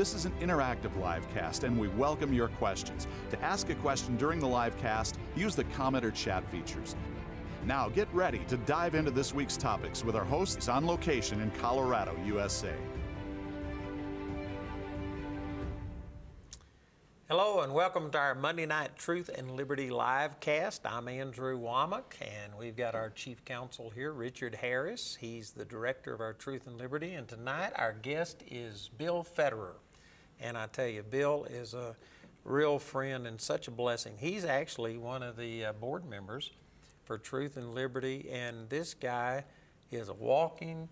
This is an interactive live cast, and we welcome your questions. To ask a question during the live cast, use the comment or chat features. Now get ready to dive into this week's topics with our hosts on location in Colorado, USA. Hello and welcome to our Monday Night Truth and Liberty live cast. I'm Andrew Wommack and we've got our chief counsel here, Richard Harris. He's the director of our Truth and Liberty. And tonight our guest is Bill Federer. And I tell you, Bill is a real friend and such a blessing. He's actually one of the uh, board members for Truth and Liberty. And this guy is a walking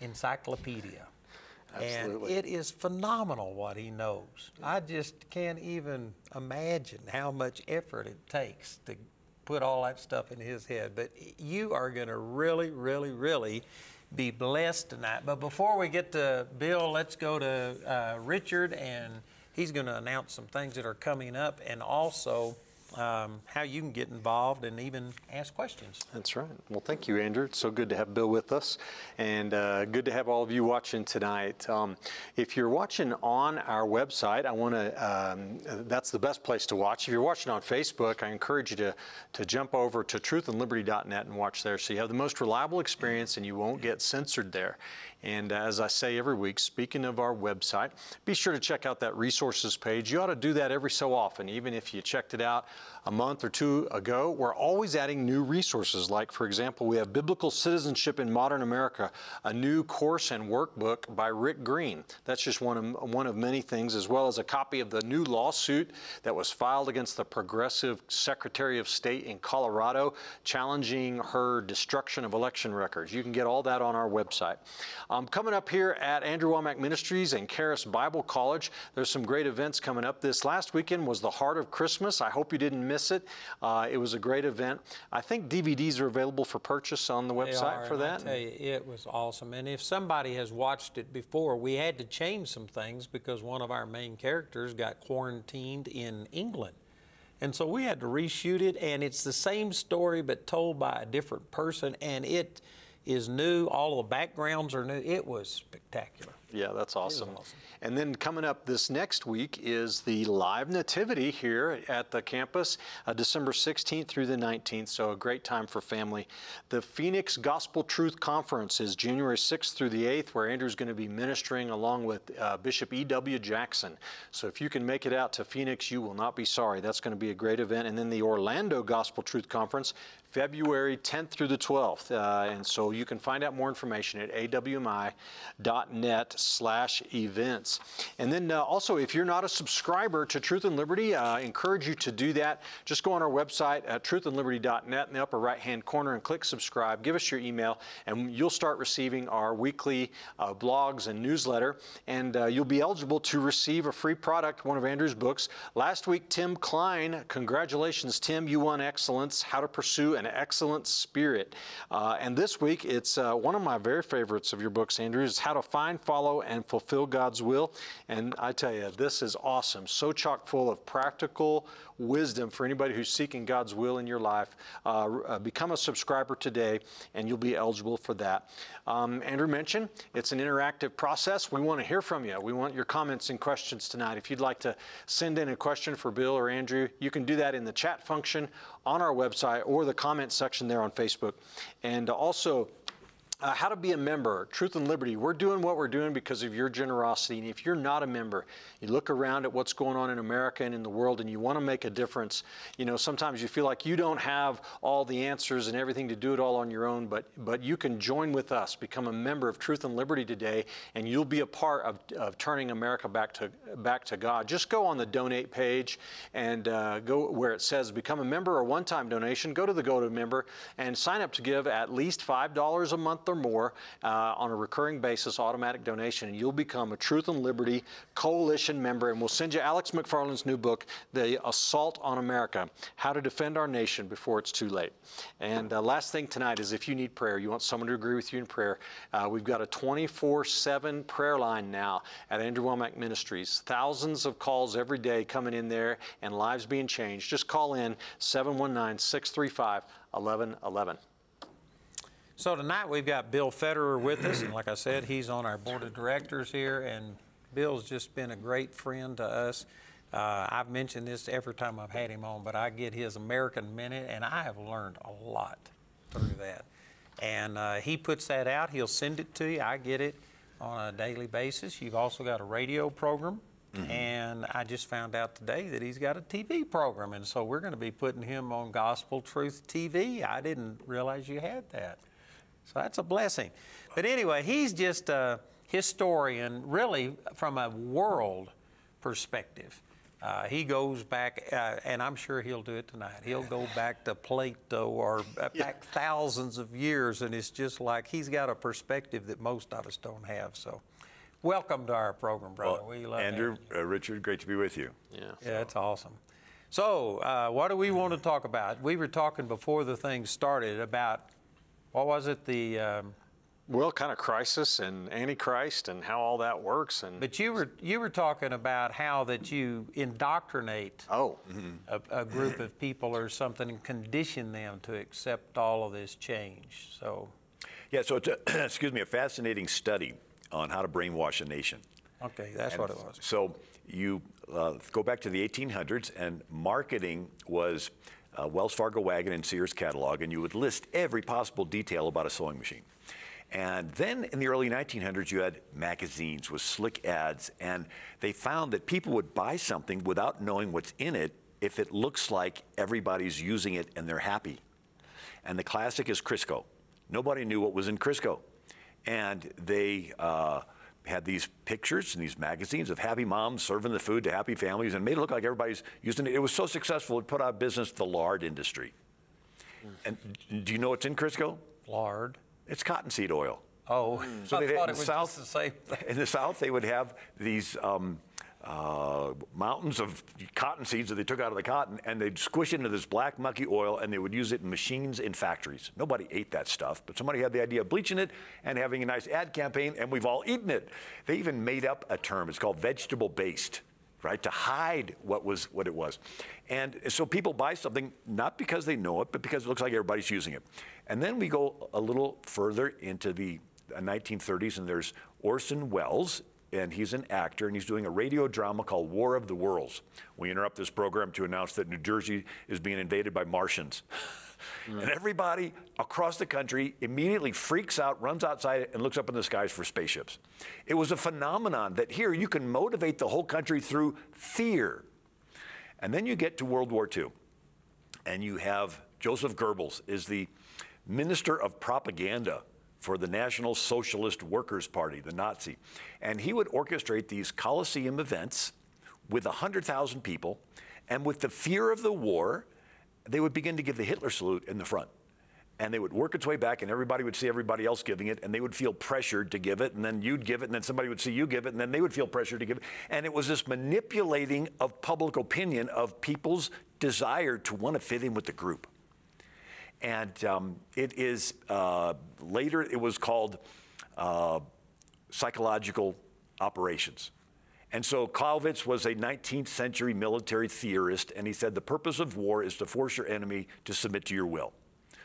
encyclopedia. Absolutely. And it is phenomenal what he knows. I just can't even imagine how much effort it takes to put all that stuff in his head. But you are going to really, really, really be blessed tonight. But before we get to Bill, let's go to uh, Richard, and he's going to announce some things that are coming up and also um, how you can get involved and even ask questions. That's right. Well, thank you, Andrew. It's so good to have Bill with us, and uh, good to have all of you watching tonight. Um, if you're watching on our website, I want to. Um, that's the best place to watch. If you're watching on Facebook, I encourage you to to jump over to truthandliberty.net and watch there, so you have the most reliable experience, and you won't get censored there. And as I say every week, speaking of our website, be sure to check out that resources page. You ought to do that every so often, even if you checked it out a month or two ago. We're always adding new resources. Like, for example, we have Biblical Citizenship in Modern America, a new course and workbook by Rick Green. That's just one of, one of many things, as well as a copy of the new lawsuit that was filed against the progressive Secretary of State in Colorado, challenging her destruction of election records. You can get all that on our website. Um, coming up here at Andrew Wommack Ministries and Charis Bible College, there's some great events coming up. This last weekend was the Heart of Christmas. I hope you didn't miss it. Uh, it was a great event. I think DVDs are available for purchase on the website are, for that. I tell you, it was awesome. And if somebody has watched it before, we had to change some things because one of our main characters got quarantined in England. And so we had to reshoot it, and it's the same story but told by a different person, and it is new. All the backgrounds are new. It was spectacular. Yeah, that's awesome. awesome. And then coming up this next week is the live nativity here at the campus, uh, December 16th through the 19th. So a great time for family. The Phoenix Gospel Truth Conference is January 6th through the 8th, where Andrew's going to be ministering along with uh, Bishop E.W. Jackson. So if you can make it out to Phoenix, you will not be sorry. That's going to be a great event. And then the Orlando Gospel Truth Conference, February 10th through the 12th. Uh, and so you can find out more information at awmi.net slash events. And then uh, also, if you're not a subscriber to Truth and Liberty, uh, I encourage you to do that. Just go on our website at truthandliberty.net in the upper right-hand corner and click subscribe. Give us your email, and you'll start receiving our weekly uh, blogs and newsletter. And uh, you'll be eligible to receive a free product, one of Andrew's books. Last week, Tim Klein, congratulations, Tim, you won excellence, how to pursue an excellent spirit. Uh, and this week, it's uh, one of my very favorites of your books, Andrew, is how to find, follow, and fulfill God's will. And I tell you, this is awesome. So chock full of practical wisdom for anybody who's seeking God's will in your life. Uh, uh, become a subscriber today, and you'll be eligible for that. Um, Andrew mentioned it's an interactive process. We want to hear from you. We want your comments and questions tonight. If you'd like to send in a question for Bill or Andrew, you can do that in the chat function on our website or the comment section there on Facebook. And also, uh, how to be a member, Truth and Liberty. We're doing what we're doing because of your generosity. And if you're not a member, you look around at what's going on in America and in the world and you want to make a difference. You know, sometimes you feel like you don't have all the answers and everything to do it all on your own, but, but you can join with us, become a member of Truth and Liberty today, and you'll be a part of, of turning America back to, back to God. Just go on the donate page and uh, go where it says become a member or one time donation. Go to the Go to Member and sign up to give at least $5 a month or or more uh, on a recurring basis, automatic donation, and you'll become a Truth and Liberty Coalition member. And we'll send you Alex McFarland's new book, The Assault on America How to Defend Our Nation Before It's Too Late. And uh, last thing tonight is if you need prayer, you want someone to agree with you in prayer, uh, we've got a 24 7 prayer line now at Andrew Wommack Ministries. Thousands of calls every day coming in there and lives being changed. Just call in 719 635 1111. So tonight we've got Bill Federer with us, and like I said, he's on our board of directors here, and Bill's just been a great friend to us. Uh, I've mentioned this every time I've had him on, but I get his American Minute, and I have learned a lot through that. And uh, he puts that out. He'll send it to you. I get it on a daily basis. You've also got a radio program. Mm-hmm. And I just found out today that he's got a TV program. And so we're going to be putting him on Gospel Truth TV. I didn't realize you had that. So that's a blessing. But anyway, he's just a historian, really, from a world perspective. Uh, he goes back, uh, and I'm sure he'll do it tonight. He'll go back to Plato or uh, back thousands of years, and it's just like he's got a perspective that most of us don't have. So, welcome to our program, brother. Well, we love Andrew, uh, Richard, great to be with you. Yeah, yeah, it's awesome. So, uh, what do we want to talk about? We were talking before the thing started about what was it? The um, well, kind of crisis and antichrist and how all that works. And but you were you were talking about how that you indoctrinate oh a, a group of people or something and condition them to accept all of this change. So yeah, so it's a, excuse me, a fascinating study on how to brainwash a nation. Okay, that's and what it was. So you uh, go back to the 1800s, and marketing was uh, Wells Fargo wagon and Sears catalog, and you would list every possible detail about a sewing machine. And then in the early 1900s, you had magazines with slick ads, and they found that people would buy something without knowing what's in it if it looks like everybody's using it and they're happy. And the classic is Crisco. Nobody knew what was in Crisco. And they uh, had these pictures and these magazines of happy moms serving the food to happy families and made it look like everybody's using it. It was so successful, it put out of business the lard industry. And do you know what's in Crisco? Lard. It's cottonseed oil. Oh, so I thought it was south, the same thing. In the South, they would have these um, uh, mountains of cotton seeds that they took out of the cotton, and they'd squish into this black mucky oil, and they would use it in machines in factories. Nobody ate that stuff, but somebody had the idea of bleaching it and having a nice ad campaign, and we've all eaten it. They even made up a term. It's called vegetable based right, to hide what was what it was. And so people buy something not because they know it, but because it looks like everybody's using it. And then we go a little further into the 1930s, and there's Orson Welles, and he's an actor, and he's doing a radio drama called War of the Worlds. We interrupt this program to announce that New Jersey is being invaded by Martians. Mm. And everybody across the country immediately freaks out, runs outside, and looks up in the skies for spaceships. It was a phenomenon that here you can motivate the whole country through fear. And then you get to World War II, and you have Joseph Goebbels is the minister of propaganda for the National Socialist Workers' Party, the Nazi. And he would orchestrate these Coliseum events with 100,000 people, and with the fear of the war, they would begin to give the Hitler salute in the front. And they would work its way back, and everybody would see everybody else giving it, and they would feel pressured to give it, and then you'd give it, and then somebody would see you give it, and then they would feel pressured to give it. And it was this manipulating of public opinion of people's desire to want to fit in with the group. And um, it is uh, later, it was called uh, psychological operations. And so Clausewitz was a 19th century military theorist, and he said the purpose of war is to force your enemy to submit to your will.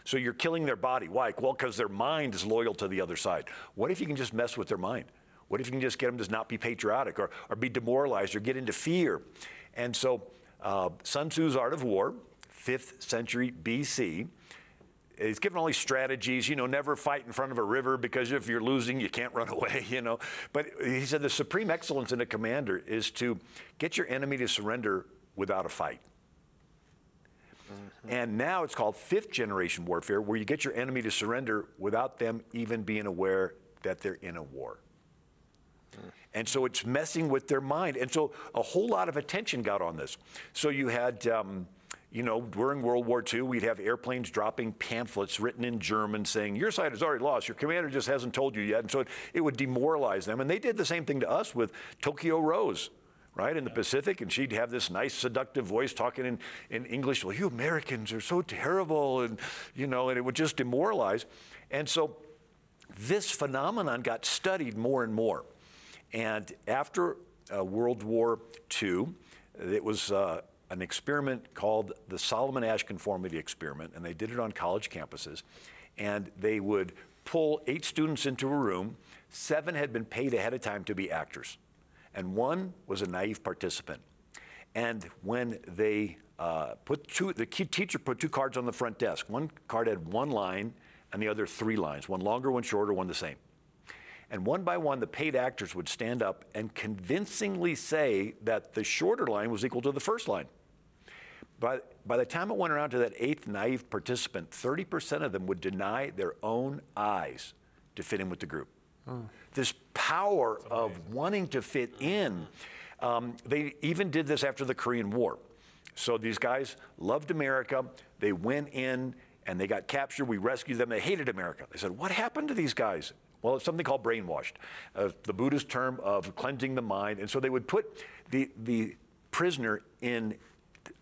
So you're killing their body. Why? Well, because their mind is loyal to the other side. What if you can just mess with their mind? What if you can just get them to not be patriotic or, or be demoralized or get into fear? And so uh, Sun Tzu's Art of War, 5th century BC, He's given all these strategies, you know, never fight in front of a river because if you're losing, you can't run away, you know. But he said the supreme excellence in a commander is to get your enemy to surrender without a fight. Mm-hmm. And now it's called fifth generation warfare, where you get your enemy to surrender without them even being aware that they're in a war. Mm. And so it's messing with their mind. And so a whole lot of attention got on this. So you had. Um, You know, during World War II, we'd have airplanes dropping pamphlets written in German saying, Your side has already lost, your commander just hasn't told you yet. And so it, it would demoralize them. And they did the same thing to us with Tokyo Rose right, in the Pacific, and she'd have this nice, seductive voice talking in, in English. Well, you Americans are so terrible, and you know, and it would just demoralize. And so this phenomenon got studied more and more. And after uh, World War II, it was uh, an experiment called the Solomon Asch Conformity Experiment, and they did it on college campuses. And they would pull eight students into a room. Seven had been paid ahead of time to be actors and one was a naive participant. And when they uh, put two, the teacher put two cards on the front desk. One card had one line, and the other three lines one longer, one shorter, one the same. And one by one, the paid actors would stand up and convincingly say that the shorter line was equal to the first line. By, by the time it went around to that eighth naive participant, 30% of them would deny their own eyes to fit in with the group. Hmm this power of wanting to fit in. Um, they even did this after the Korean War. So these guys loved America. They went in and they got captured. We rescued them. They hated America. They said, What happened to these guys? Well, it's something called brainwashed, uh, the Buddhist term of cleansing the mind. And so they would put the, the prisoner in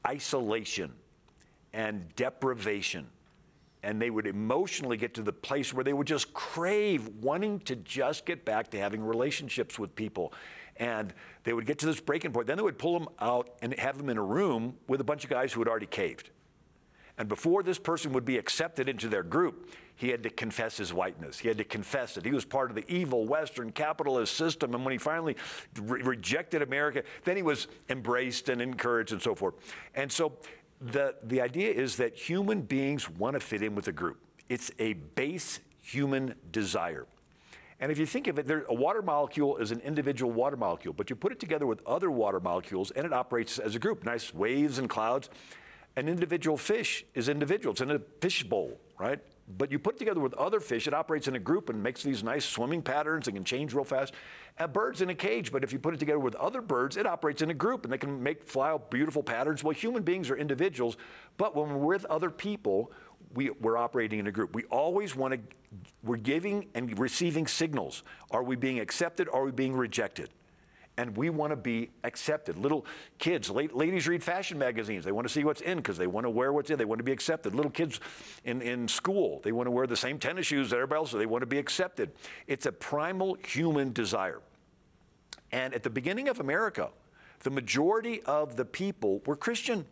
isolation and deprivation and they would emotionally get to the place where they would just crave wanting to just get back to having relationships with people. And they would get to this breaking point. Then they would pull them out and have them in a room with a bunch of guys who had already caved. And before this person would be accepted into their group, he had to confess his whiteness. He had to confess that he was part of the evil Western capitalist system. And when he finally re- rejected America, then he was embraced and encouraged and so forth. And so the, the idea is that human beings want to fit in with a group. It's a base human desire. And if you think of it, there, a water molecule is an individual water molecule, but you put it together with other water molecules and it operates as a group, nice waves and clouds. An individual fish is individual, it's in a fish bowl, right? But you put it together with other fish, it operates in a group and makes these nice swimming patterns and can change real fast. A bird's in a cage, but if you put it together with other birds, it operates in a group and they can make fly out beautiful patterns. Well, human beings are individuals, but when we're with other people, we, we're operating in a group. We always want to, we're giving and receiving signals. Are we being accepted? Are we being rejected? And we want to be accepted. Little kids, ladies read fashion magazines. They want to see what's in because they want to wear what's in. They want to be accepted. Little kids in, in school, they want to wear the same tennis shoes that everybody else. So they want to be accepted. It's a primal human desire. And at the beginning of America, the majority of the people were Christian.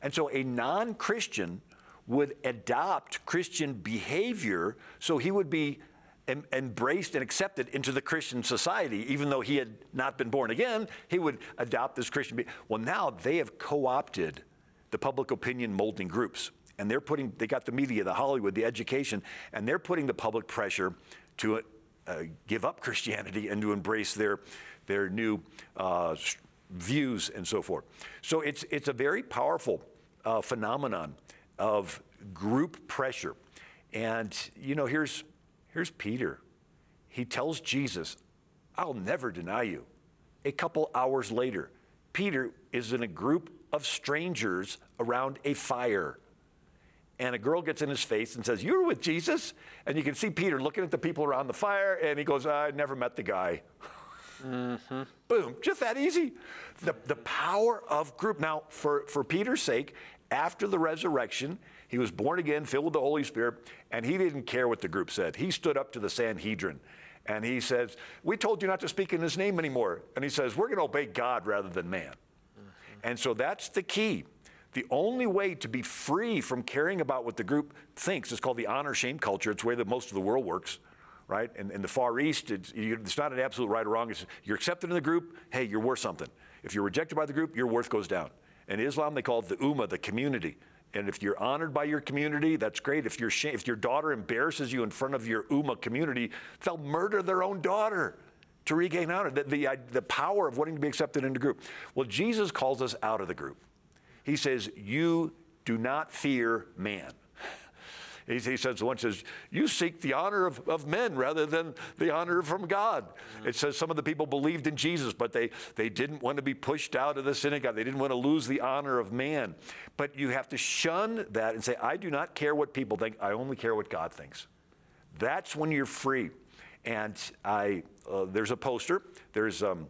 And so a non Christian would adopt Christian behavior so he would be em- embraced and accepted into the Christian society, even though he had not been born again, he would adopt this Christian. Be- well, now they have co-opted the public opinion molding groups, and they're putting. They got the media, the Hollywood, the education, and they're putting the public pressure to uh, give up Christianity and to embrace their their new uh, views and so forth. So it's it's a very powerful uh, phenomenon of group pressure. And you know, here's Here's Peter. He tells Jesus, I'll never deny you. A couple hours later, Peter is in a group of strangers around a fire. And a girl gets in his face and says, You're with Jesus? And you can see Peter looking at the people around the fire, and he goes, I never met the guy. Mm-hmm. Boom, just that easy. The, the power of group. Now, for, for Peter's sake, after the resurrection, he was born again, filled with the Holy Spirit, and he didn't care what the group said. He stood up to the Sanhedrin and he says, We told you not to speak in his name anymore. And he says, We're going to obey God rather than man. Mm-hmm. And so that's the key. The only way to be free from caring about what the group thinks is called the honor shame culture. It's the way that most of the world works, right? And in the Far East, it's, it's not an absolute right or wrong. It's, you're accepted in the group, hey, you're worth something. If you're rejected by the group, your worth goes down. In Islam, they call it the ummah, the community. And if you're honored by your community, that's great. If, sh- if your daughter embarrasses you in front of your Ummah community, they'll murder their own daughter to regain honor. The, the, the power of wanting to be accepted in the group. Well, Jesus calls us out of the group. He says, You do not fear man. He, he says, one says, You seek the honor of, of men rather than the honor from God. Mm-hmm. It says some of the people believed in Jesus, but they, they didn't want to be pushed out of the synagogue. They didn't want to lose the honor of man. But you have to shun that and say, I do not care what people think, I only care what God thinks. That's when you're free. And I, uh, there's a poster. There's um,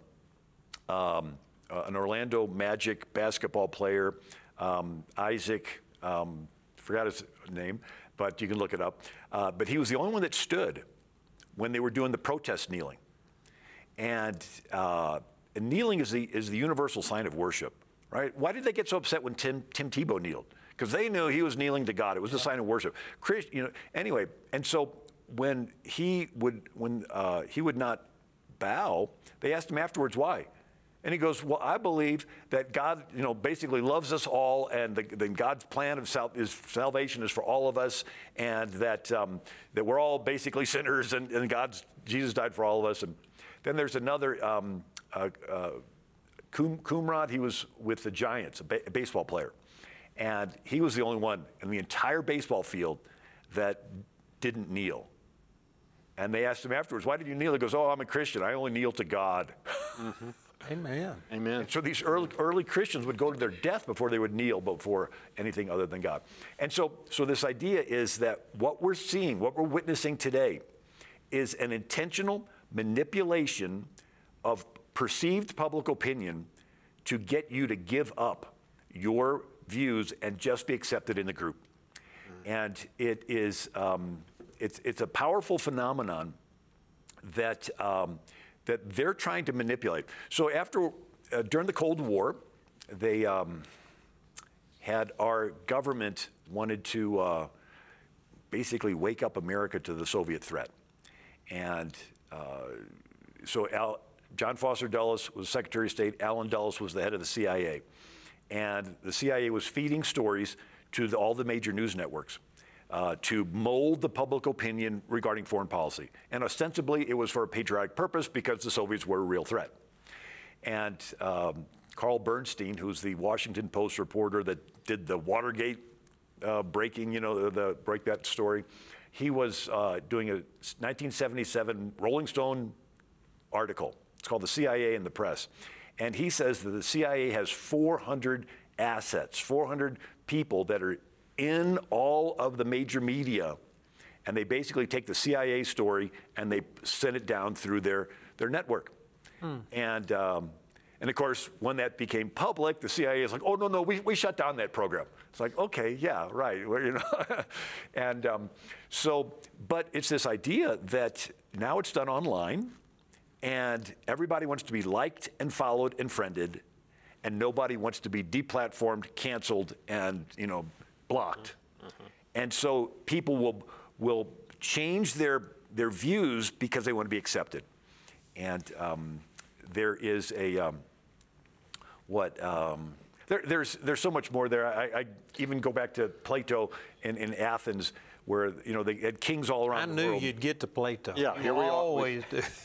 um, uh, an Orlando Magic basketball player, um, Isaac, um, forgot his name, but you can look it up. Uh, but he was the only one that stood when they were doing the protest kneeling. And, uh, and kneeling is the, is the universal sign of worship, right? Why did they get so upset when Tim, Tim Tebow kneeled? Because they knew he was kneeling to God. It was a sign of worship. Chris, you know, anyway, and so when he would when uh, he would not bow, they asked him afterwards why. And he goes, Well, I believe that God, you know, basically loves us all, and the, the God's plan of sal- is salvation is for all of us, and that, um, that we're all basically sinners, and, and God's, Jesus died for all of us. And then there's another, um, uh, uh, Coonrod, he was with the Giants, a, ba- a baseball player. And he was the only one in the entire baseball field that didn't kneel. And they asked him afterwards, Why did you kneel? He goes, Oh, I'm a Christian. I only kneel to God. Mm-hmm. Amen. Amen. And so these early, early Christians would go to their death before they would kneel before anything other than God. And so, so this idea is that what we're seeing, what we're witnessing today, is an intentional manipulation of perceived public opinion to get you to give up your views and just be accepted in the group. And it is, um, it's, it's a powerful phenomenon that, um, that they're trying to manipulate. So after, uh, during the Cold War, they um, had our government wanted to uh, basically wake up America to the Soviet threat. And uh, so Al, John Foster Dulles was Secretary of State, Allen Dulles was the head of the CIA. And the CIA was feeding stories to the, all the major news networks. Uh, to mold the public opinion regarding foreign policy. And ostensibly, it was for a patriotic purpose because the Soviets were a real threat. And um, Carl Bernstein, who's the Washington Post reporter that did the Watergate uh, breaking, you know, the, the, break that story, he was uh, doing a 1977 Rolling Stone article. It's called The CIA and the Press. And he says that the CIA has 400 assets, 400 people that are in all of the major media, and they basically take the CIA story and they send it down through their, their network. And, um, and of course, when that became public, the CIA is like, oh, no, no, we, we shut down that program. It's like, okay, yeah, right. Well, you know? and um, so, but it's this idea that now it's done online, and everybody wants to be liked and followed and friended, and nobody wants to be deplatformed, canceled, and, you know, blocked. Mm-hmm. And so people will, will change their, their views because they want to be accepted. And um, there is a, um, what, um, there, there's, there's so much more there. I, I even go back to Plato in, in Athens where you know they had kings all around I knew world. you'd get to Plato. Yeah, you here we are. always do.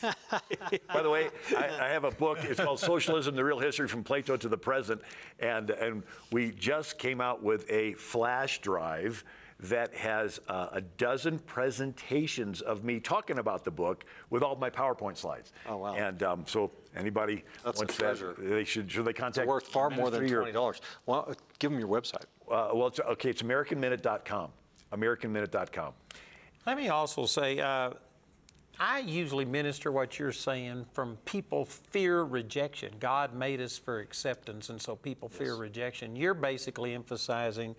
By the way, I, I, have a book. It's called Socialism: The Real History from Plato to the Present, and and we just came out with a flash drive that has uh, a dozen presentations of me talking about the book with all my PowerPoint slides. Oh wow! And um, so anybody That's wants that, they should should they contact? It's worth far more than twenty dollars. Well, give them your website. Uh, well, it's, okay, it's AmericanMinute.com. AmericanMinute.com. Let me also say, uh, I usually minister what you're saying from people fear rejection. God made us for acceptance, and so people fear rejection. You're basically emphasizing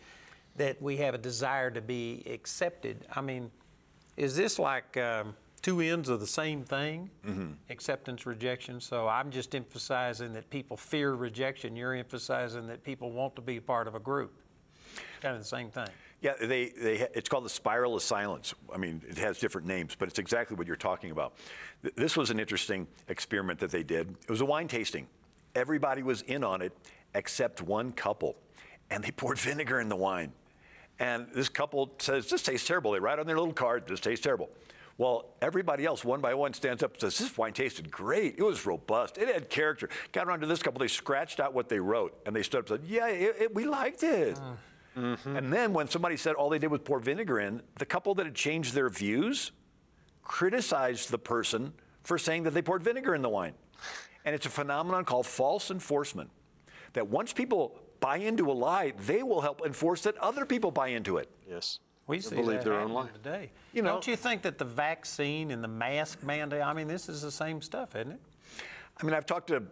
that we have a desire to be accepted. I mean, is this like um, two ends of the same thing? Mm-hmm. Acceptance, rejection. So I'm just emphasizing that people fear rejection. You're emphasizing that people want to be part of a group. Kind of the same thing. Yeah, they, they, it's called the spiral of silence. I mean, it has different names, but it's exactly what you're talking about. This was an interesting experiment that they did. It was a wine tasting. Everybody was in on it except one couple, and they poured vinegar in the wine. And this couple says, This tastes terrible. They write on their little card, This tastes terrible. Well, everybody else, one by one, stands up and says, This wine tasted great. It was robust. It had character. Got around to this couple, they scratched out what they wrote, and they stood up and said, Yeah, it, it- we liked it. Mm. Mm-hmm. And then when somebody said all they did was pour vinegar in, the couple that had changed their views criticized the person for saying that they poured vinegar in the wine. And it's a phenomenon called false enforcement. That once people buy into a lie, they will help enforce that other people buy into it. Yes. We They see believe that their own lie. today. You know- Don't you think that the vaccine and the mask mandate, I mean, this is the same stuff, isn't it? I mean, I've talked to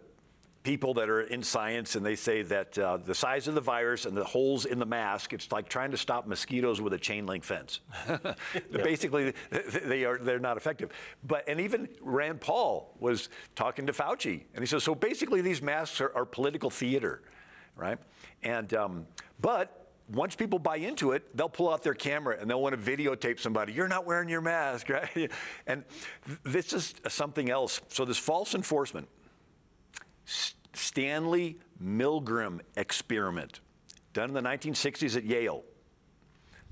people that are in science, and they say that uh, the size of the virus and the holes in the mask, it's like trying to stop mosquitoes with a chain link fence. Basically, they are they're not effective. But and even Rand Paul was talking to Fauci, and he says, so basically, these masks are, are political theater, right? And um, but. Once people buy into it, they'll pull out their camera and they'll want to videotape somebody. You're not wearing your mask, right? And this is something else. So this false enforcement, Stanley Milgram experiment done in the 1960s at Yale.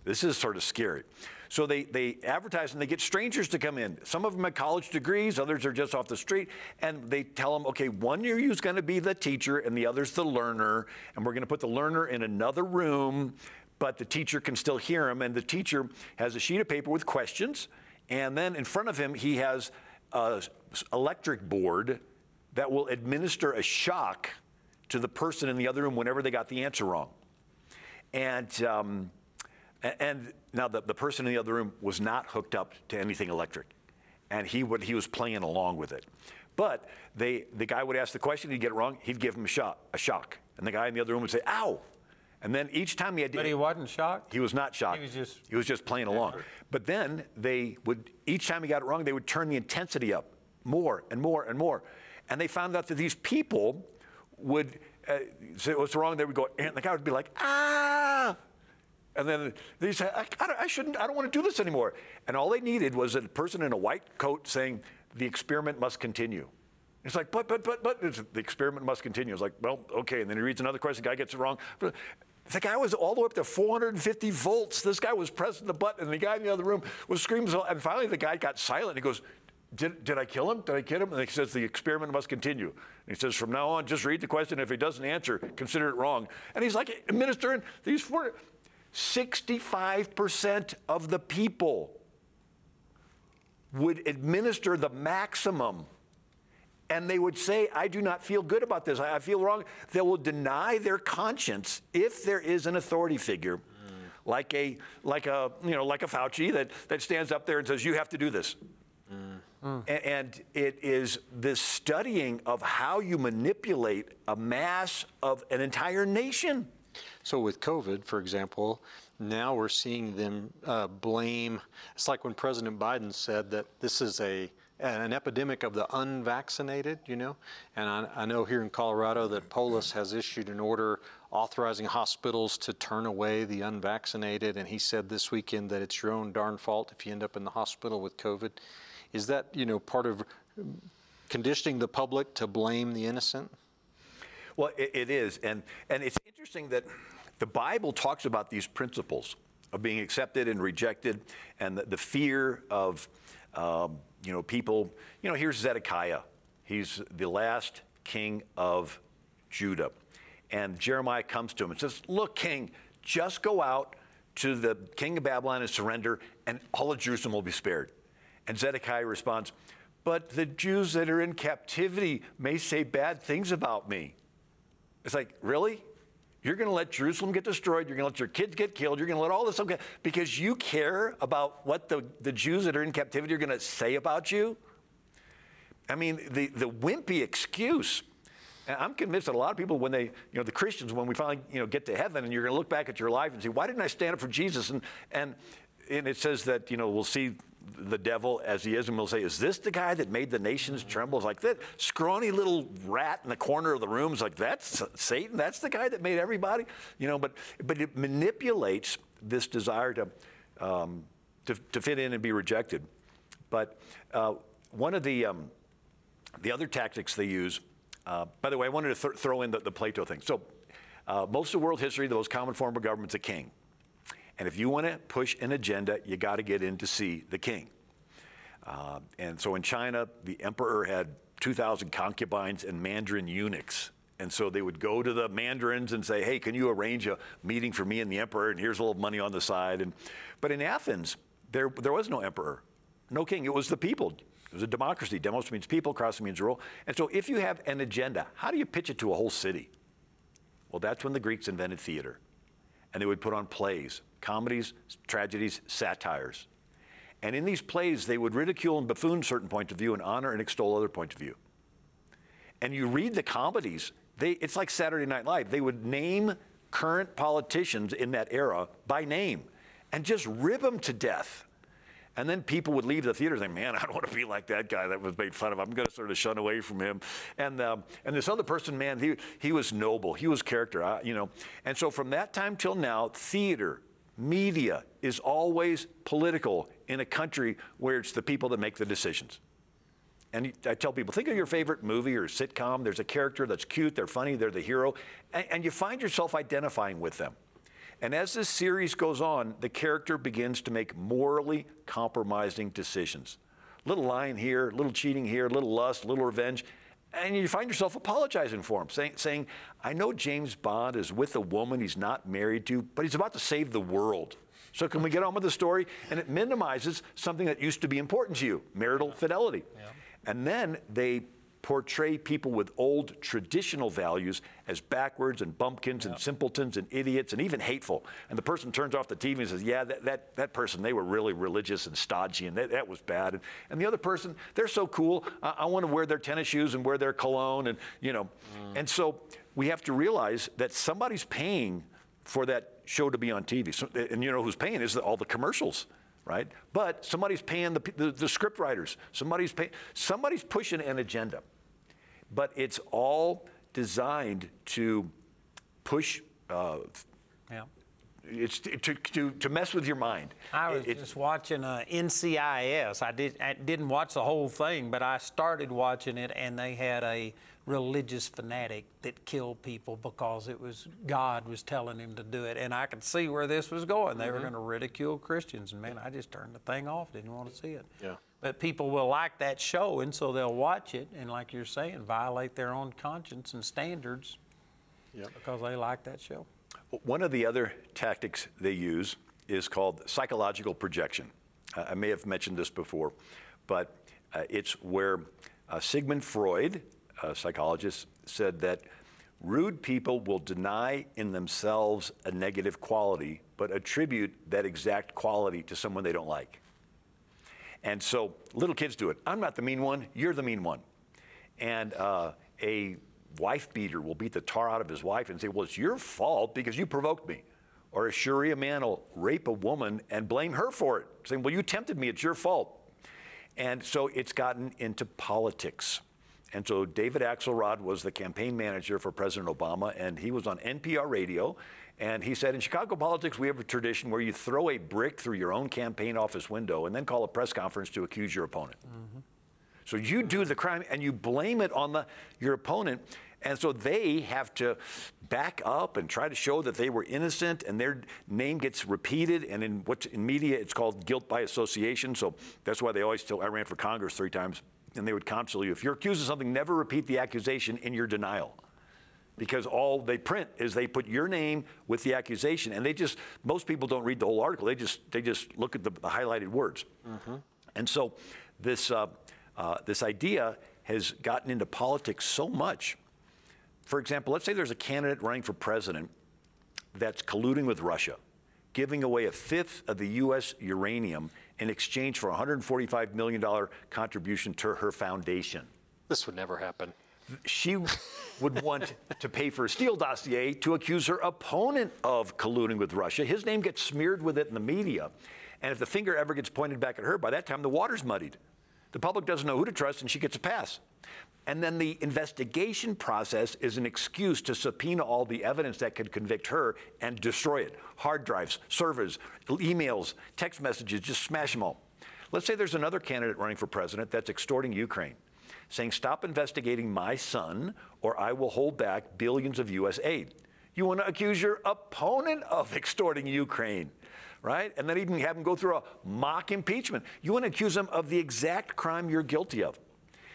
This is sort of scary. So they, they advertise and they get strangers to come in. Some of them have college degrees, others are just off the street, and they tell them, okay, one of you is going to be the teacher and the other's the learner, and we're going to put the learner in another room, but the teacher can still hear him, and the teacher has a sheet of paper with questions, and then in front of him he has a s- electric board that will administer a shock to the person in the other room whenever they got the answer wrong. And um, and now the, the person in the other room was not hooked up to anything electric, and he would he was playing along with it. But they the guy would ask the question, he'd get it wrong, he'd give him a shot, a shock, and the guy in the other room would say, "Ow!" And then each time he had to, But he wasn't shocked? he was not shocked. He was just- he was just playing along. But then they would each time he got it wrong, they would turn the intensity up more and more and more, and they found out that these people would uh, say what's wrong. They would go, and the guy would be like, "Ah!" And then they say, I, I, I shouldn't, I don't want to do this anymore. And all they needed was a person in a white coat saying, the experiment must continue. It's like, but, but, but, but, it's, the experiment must continue. It's like, well, okay. And then he reads another question, the guy gets it wrong. The guy was all the way up to 450 volts. This guy was pressing the button, and the guy in the other room was screaming. And finally, the guy got silent. He goes, did, did I kill him? Did I kill him? And he says, the experiment must continue. And he says, from now on, just read the question. If he doesn't answer, consider it wrong. And he's like administering these four. 65% of the people would administer the maximum and they would say, I do not feel good about this. I I feel wrong. They will deny their conscience if there is an authority figure, like a like a you know like a Fauci that that stands up there and says, you have to do this. Mm. A- And it is this studying of how you manipulate a mass of an entire nation. So with COVID, for example, now we're seeing them uh, blame. It's like when President Biden said that this is a an epidemic of the unvaccinated, you know. And I, I know here in Colorado that Polis has issued an order authorizing hospitals to turn away the unvaccinated. And he said this weekend that it's your own darn fault if you end up in the hospital with COVID. Is that you know part of conditioning the public to blame the innocent? Well, it, it is, and and it's interesting that the Bible talks about these principles of being accepted and rejected, and the, the fear of um, you know people. You know, here's Zedekiah. He's the last king of Judah, and Jeremiah comes to him and says, "Look, king, just go out to the king of Babylon and surrender, and all of Jerusalem will be spared." And Zedekiah responds, "But the Jews that are in captivity may say bad things about me." It's like, really? You're going to let Jerusalem get destroyed. You're going to let your kids get killed. You're going to let all this stuff get, because you care about what the, the Jews that are in captivity are going to say about you? I mean, the, the wimpy excuse. And I'm convinced that a lot of people, when they, you know, the Christians, when we finally, you know, get to heaven and you're going to look back at your life and say, why didn't I stand up for Jesus? And, and, and it says that, you know, we'll see the devil as he is and we'll say, is this the guy that made the nations tremble? It's like that scrawny little rat in the corner of the room is like, that's Satan. That's the guy that made everybody, you know, but, but it manipulates this desire to, um, to, to fit in and be rejected. But uh, one of the, um, the other tactics they use, uh, by the way, I wanted to th- throw in the, the Plato thing. So, uh, most of world history, the most common form of government is a king. And if you want to push an agenda, you got to get in to see the king. Uh, and so in China, the emperor had 2,000 concubines and mandarin eunuchs. And so they would go to the mandarins and say, hey, can you arrange a meeting for me and the emperor? And here's a little money on the side. And, but in Athens, there, there was no emperor, no king. It was the people. It was a democracy. Demos means people, kratos means rule. And so if you have an agenda, how do you pitch it to a whole city? Well, that's when the Greeks invented theater. And they would put on plays, comedies, tragedies, satires. And in these plays, they would ridicule and buffoon certain points of view and honor and extol other points of view. And you read the comedies, they, it's like Saturday Night Live. They would name current politicians in that era by name and just rib them to death. And then people would leave the theater saying, man, I don't want to be like that guy that was made fun of. I'm going to sort of shun away from him. And, um, and this other person, man, he, he was noble. He was character, I, you know. And so from that time till now, theater, media is always political in a country where it's the people that make the decisions. And I tell people, think of your favorite movie or sitcom. There's a character that's cute, they're funny, they're the hero, and, and you find yourself identifying with them. And as this series goes on, the character begins to make morally compromising decisions. Little lying here, little cheating here, little lust, little revenge. And you find yourself apologizing for him, saying, saying, I know James Bond is with a woman he's not married to, but he's about to save the world. So can we get on with the story? And it minimizes something that used to be important to you, marital fidelity. Yeah. And then they portray people with old traditional values as backwards and bumpkins yep. and simpletons and idiots and even hateful. And the person turns off the TV and says, Yeah, that, that, that person, they were really religious and stodgy and that, that was bad. And, and the other person, they're so cool. I, I want to wear their tennis shoes and wear their cologne and, you know. Mm. And so we have to realize that somebody's paying for that show to be on TV. So, and you know who's paying is all the commercials right? But somebody's paying the, the, the script writers. Somebody's paying, somebody's pushing an agenda but it's all designed to push. Uh, yeah. It's to, to, to mess with your mind. I was it, just watching uh, NCIS. I, did, I didn't watch the whole thing, but I started watching it, and they had a religious fanatic that killed people because it was God was telling him to do it. And I could see where this was going. They mm-hmm. were going to ridicule Christians. And man, I just turned the thing off. Didn't want to see it. Yeah. But people will like that show, and so they'll watch it, and like you're saying, violate their own conscience and standards yep. because they like that show. One of the other tactics they use is called psychological projection. Uh, I may have mentioned this before, but uh, it's where uh, Sigmund Freud, a psychologist, said that rude people will deny in themselves a negative quality, but attribute that exact quality to someone they don't like. And so little kids do it. I'm not the mean one, you're the mean one. And uh, a wife beater will beat the tar out of his wife and say, Well, it's your fault because you provoked me. Or a Sharia man will rape a woman and blame her for it, saying, Well, you tempted me, it's your fault. And so it's gotten into politics. And so David Axelrod was the campaign manager for President Obama, and he was on NPR radio, and he said, in Chicago politics, we have a tradition where you throw a brick through your own campaign office window and then call a press conference to accuse your opponent. Mm-hmm. So you do the crime and you blame it on the, your opponent. And so they have to back up and try to show that they were innocent, and their name gets repeated. And in what's in media, it's called guilt by association. So that's why they always tell. I ran for Congress three times, and they would counsel you: if you're accused of something, never repeat the accusation in your denial because all they print is they put your name with the accusation. And they just most people don't read the whole article. They just they just look at the, the highlighted words. Mm-hmm. and so this uh, uh, this idea has gotten into politics so much. For example let's say there's a candidate running for president that's colluding with russia giving away a fifth of the u.s uranium in exchange for a $145 million contribution to her foundation. This would never happen she would want to pay for a Steele dossier to accuse her opponent of colluding with Russia. His name gets smeared with it in the media. And if the finger ever gets pointed back at her, by that time the water's muddied. The public doesn't know who to trust, and she gets a pass. And then the investigation process is an excuse to subpoena all the evidence that could convict her and destroy it hard drives, servers, emails, text messages, just smash them all. Let's say there's another candidate running for president that's extorting Ukraine saying, Stop investigating my son, or I will hold back billions of U.S. aid. You want to accuse your opponent of extorting Ukraine, right? And then even have him go through a mock impeachment. You want to accuse him of the exact crime you're guilty of.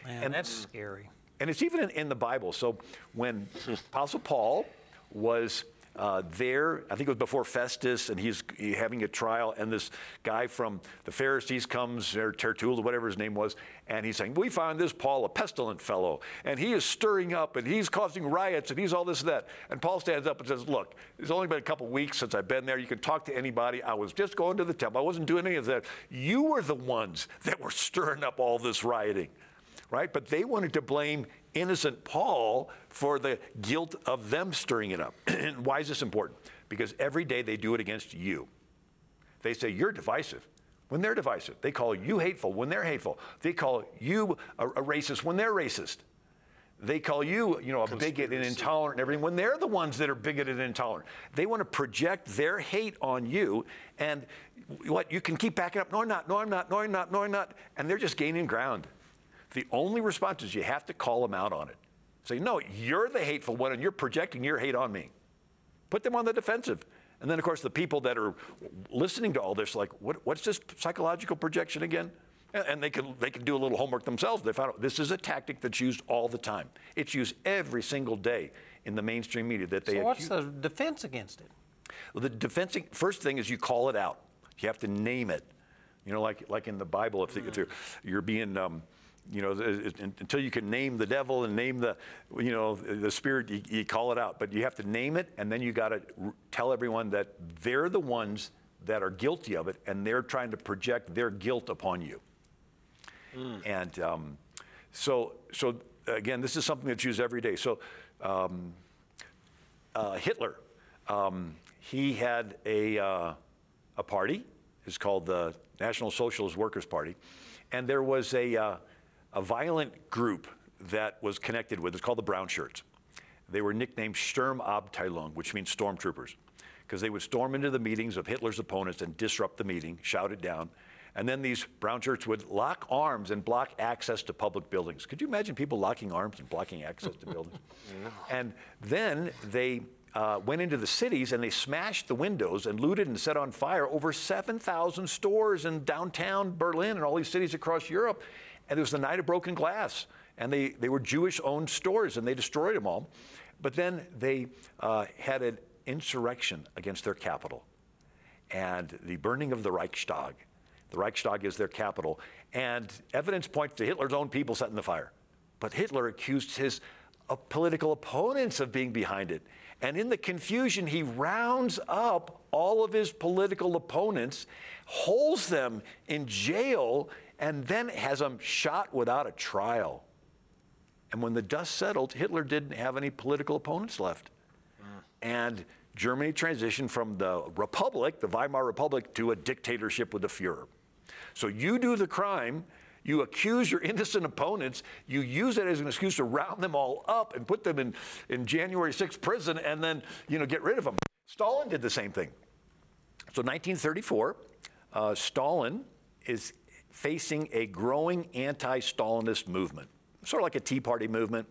Man, and that's scary. And it's even in, in the Bible. So when Apostle Paul was uh, there, I think it was before Festus, and he's having a trial, and this guy from the Pharisees comes, or Tertullus, whatever his name was, and he's saying, We find this Paul a pestilent fellow, and he is stirring up, and he's causing riots, and he's all this and that. And Paul stands up and says, Look, it's only been a couple weeks since I've been there. You can talk to anybody. I was just going to the temple, I wasn't doing any of that. You were the ones that were stirring up all this rioting right? But they wanted to blame innocent Paul for the guilt of them stirring it up. and why is this important? Because every day they do it against you. They say, You're divisive when they're divisive. They call you hateful when they're hateful. They call you a, a racist when they're racist. They call you, you know, a bigot and intolerant and everything when they're the ones that are bigoted and intolerant. They want to project their hate on you, and what you can keep backing up. No, I'm not. No, I'm not. No, I'm not. No, I'm not. And they're just gaining ground. The only response is you have to call them out on it. Say, no, you're the hateful one and you're projecting your hate on me. Put them on the defensive. And then, of course, the people that are listening to all this, like, what, what's this psychological projection again? And they can, they can do a little homework themselves. They found out this is a tactic that's used all the time. It's used every single day in the mainstream media that they So what's the defense against it? Well, the defense, first thing is you call it out. You have to name it. You know, like, like in the Bible, if, mm. if you're, you're being, um, you know, until you can name the devil and name the, you know, the spirit, you, you call it out. But you have to name it, and then you got to tell everyone that they're the ones that are guilty of it, and they're trying to project their guilt upon you. Mm. And um, so, so again, this is something that's used every day. So, um, uh, Hitler, um, he had a, uh, a party. It's called the National Socialist Workers' Party, and there was a uh, a violent group that was connected with. It's called the Brown Shirts. They were nicknamed Sturmabteilung, which means stormtroopers, because they would storm into the meetings of Hitler's opponents and disrupt the meeting, shout it down. And then these brown shirts would lock arms and block access to public buildings. Could you imagine people locking arms and blocking access to buildings? no. And then they uh, went into the cities and they smashed the windows and looted and set on fire over 7,000 stores in downtown Berlin and all these cities across Europe. And it was the night of broken glass. And they, they were Jewish owned stores and they destroyed them all. But then they uh, had an insurrection against their capital and the burning of the Reichstag. The Reichstag is their capital. And evidence points to Hitler's own people setting the fire. But Hitler accused his uh, political opponents of being behind it. And in the confusion, he rounds up all of his political opponents, holds them in jail, and then has them shot without a trial. And when the dust settled, Hitler didn't have any political opponents left. Mm. And Germany transitioned from the republic, the Weimar Republic, to a dictatorship with the Fuhrer. So you do the crime, you accuse your innocent opponents, you use it as an excuse to round them all up and put them in, in January 6th prison and then, you know, get rid of them. Stalin did the same thing. So 1934, uh, Stalin is facing a growing anti Stalinist movement, sort of like a Tea Party movement,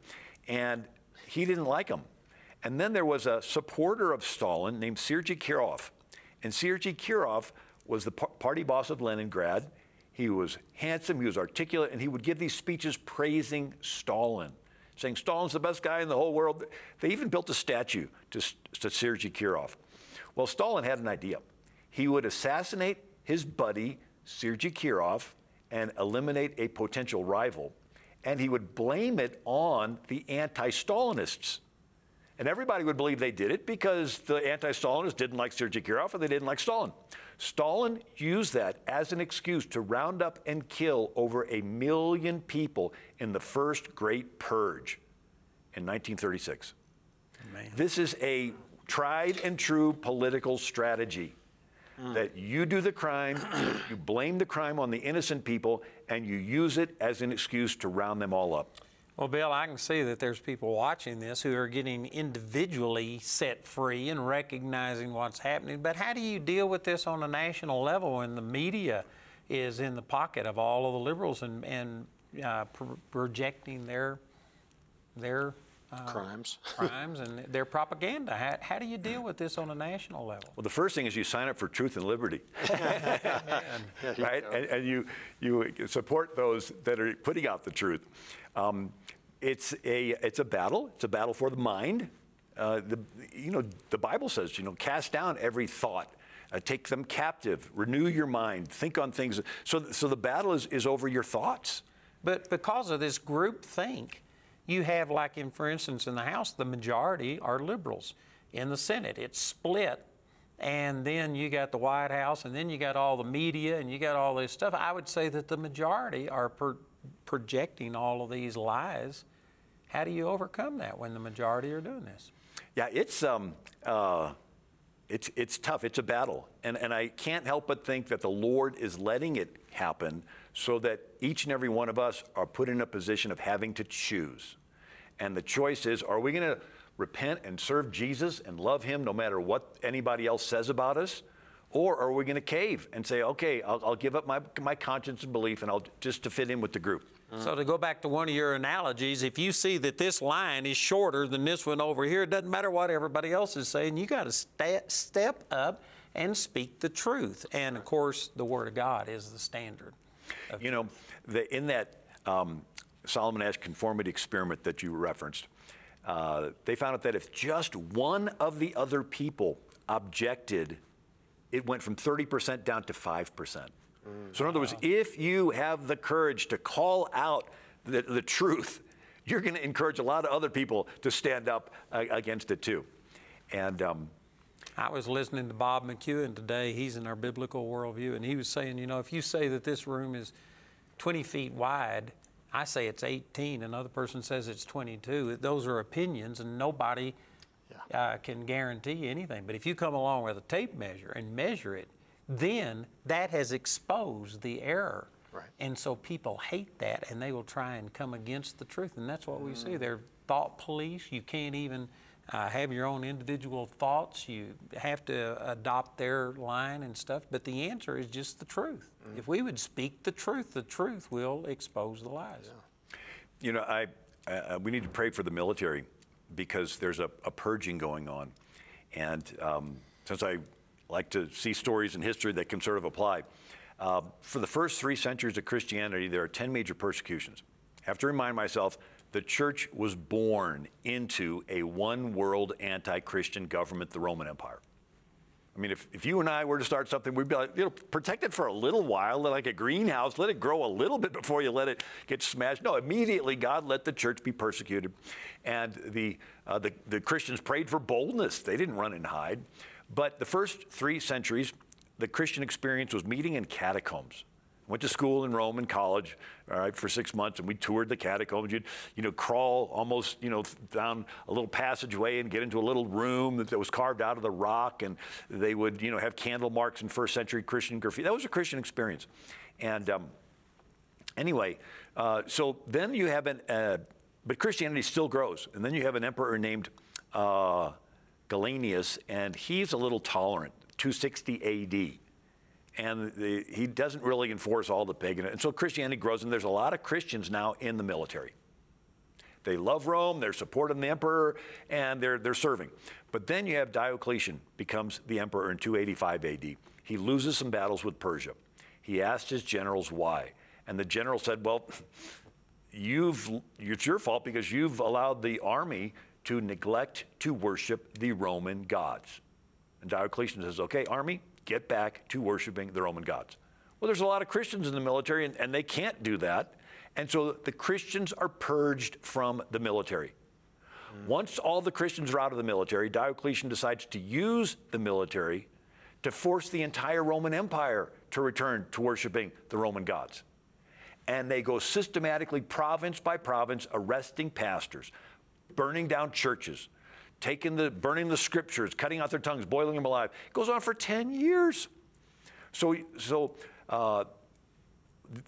and he didn't like them. And then there was a supporter of Stalin named Sergei Kirov. And Sergei Kirov was the party boss of Leningrad. He was handsome, he was articulate, and he would give these speeches praising Stalin, saying Stalin's the best guy in the whole world. They even built a statue to, to Sergei Kirov. Well, Stalin had an idea. He would assassinate his buddy, Sergei Kirov, and eliminate a potential rival. And he would blame it on the anti Stalinists. And everybody would believe they did it because the anti Stalinists didn't like Sergei Kirov and they didn't like Stalin. Stalin used that as an excuse to round up and kill over a million people in the first Great Purge in 1936. Man. This is a tried and true political strategy mm. that you do the crime, you blame the crime on the innocent people, and you use it as an excuse to round them all up. Well, Bill, I can see that there's people watching this who are getting individually set free and recognizing what's happening. But how do you deal with this on a national level when the media is in the pocket of all of the liberals and, and uh, projecting their their uh, crimes, crimes, and their propaganda. How, how, do you deal with this on a national level? Well, the first thing is you sign up for Truth and Liberty, right? And, and, you you support those that are putting out the truth. Um, it's a it's a battle. It's a battle for the mind. Uh, the you know the Bible says you know cast down every thought, uh, take them captive, renew your mind, think on things. So so the battle is is over your thoughts. But because of this group think, you have like in for instance in the House the majority are liberals. In the Senate it's split. And then you got the White House, and then you got all the media, and you got all this stuff. I would say that the majority are per- projecting all of these lies. How do you overcome that when the majority are doing this? Yeah, it's um, uh, it's it's tough. It's a battle, and and I can't help but think that the Lord is letting it happen so that each and every one of us are put in a position of having to choose, and the choice is: Are we going to repent and serve Jesus and love Him no matter what anybody else says about us? Or are we going to cave and say, okay, I'll, I'll, give up my, my conscience and belief and I'll just to fit in with the group? So to go back to one of your analogies, if you see that this line is shorter than this one over here, it doesn't matter what everybody else is saying. You got to st- step up and speak the truth. And of course, the Word of God is the standard. You know, the, in that um, Solomon Asch conformity experiment that you referenced, uh, they found out that if just one of the other people objected, it went from 30% down to 5%. So, in other words, if you have the courage to call out the, the truth, you're going to encourage a lot of other people to stand up uh, against it too. And um, I was listening to Bob McEwen today. He's in our biblical worldview, and he was saying, you know, if you say that this room is 20 feet wide, I say it's 18, another person says it's 22. Those are opinions, and nobody yeah. uh, can guarantee anything. But if you come along with a tape measure and measure it, then that has exposed the error. Right. And so people hate that and they will try and come against the truth. And that's what we see. They're thought police. You can't even uh, have your own individual thoughts. You have to adopt their line and stuff. But the answer is just the truth. Mm. If we would speak the truth, the truth will expose the lies. Yeah. You know, I, uh, we need to pray for the military because there's a, a purging going on. And um, since I like to see stories in history that can sort of apply. Uh, for the first three centuries of Christianity, there are 10 major persecutions. I have to remind myself the church was born into a one world anti Christian government, the Roman Empire. I mean, if, if you and I were to start something, we'd be like, you know, protect it for a little while, like a greenhouse, let it grow a little bit before you let it get smashed. No, immediately God let the church be persecuted. And the, uh, the, the Christians prayed for boldness. They didn't run and hide. But the first three centuries, the Christian experience was meeting in catacombs. Went to school in Rome and college, all right, for six months, and we toured the catacombs. You'd, you know, crawl almost, you know, down a little passageway and get into a little room that, that was carved out of the rock, and they would, you know, have candle marks in first century Christian graffiti. That was a Christian experience. And um, anyway, uh, so then you have an, uh, but Christianity still grows, and then you have an emperor named. Uh, Gallienus, and he's a little tolerant, 260 AD. And the, he doesn't really enforce all the pagan. And so Christianity grows, and there's a lot of Christians now in the military. They love Rome, they're supporting the emperor, and they're, they're serving. But then you have Diocletian becomes the emperor in 285 AD. He loses some battles with Persia. He asked his generals why. And the general said, Well, you've, it's your fault because you've allowed the army to neglect to worship the Roman gods. And Diocletian says, okay, army, get back to worshiping the Roman gods. Well, there's a lot of Christians in the military, and, and they can't do that. And so the Christians are purged from the military. Mm. Once all the Christians are out of the military, Diocletian decides to use the military to force the entire Roman Empire to return to worshiping the Roman gods. And they go systematically, province by province, arresting pastors, burning down churches, taking the, burning the scriptures, cutting out their tongues, boiling them alive. It goes on for 10 years. So, so uh,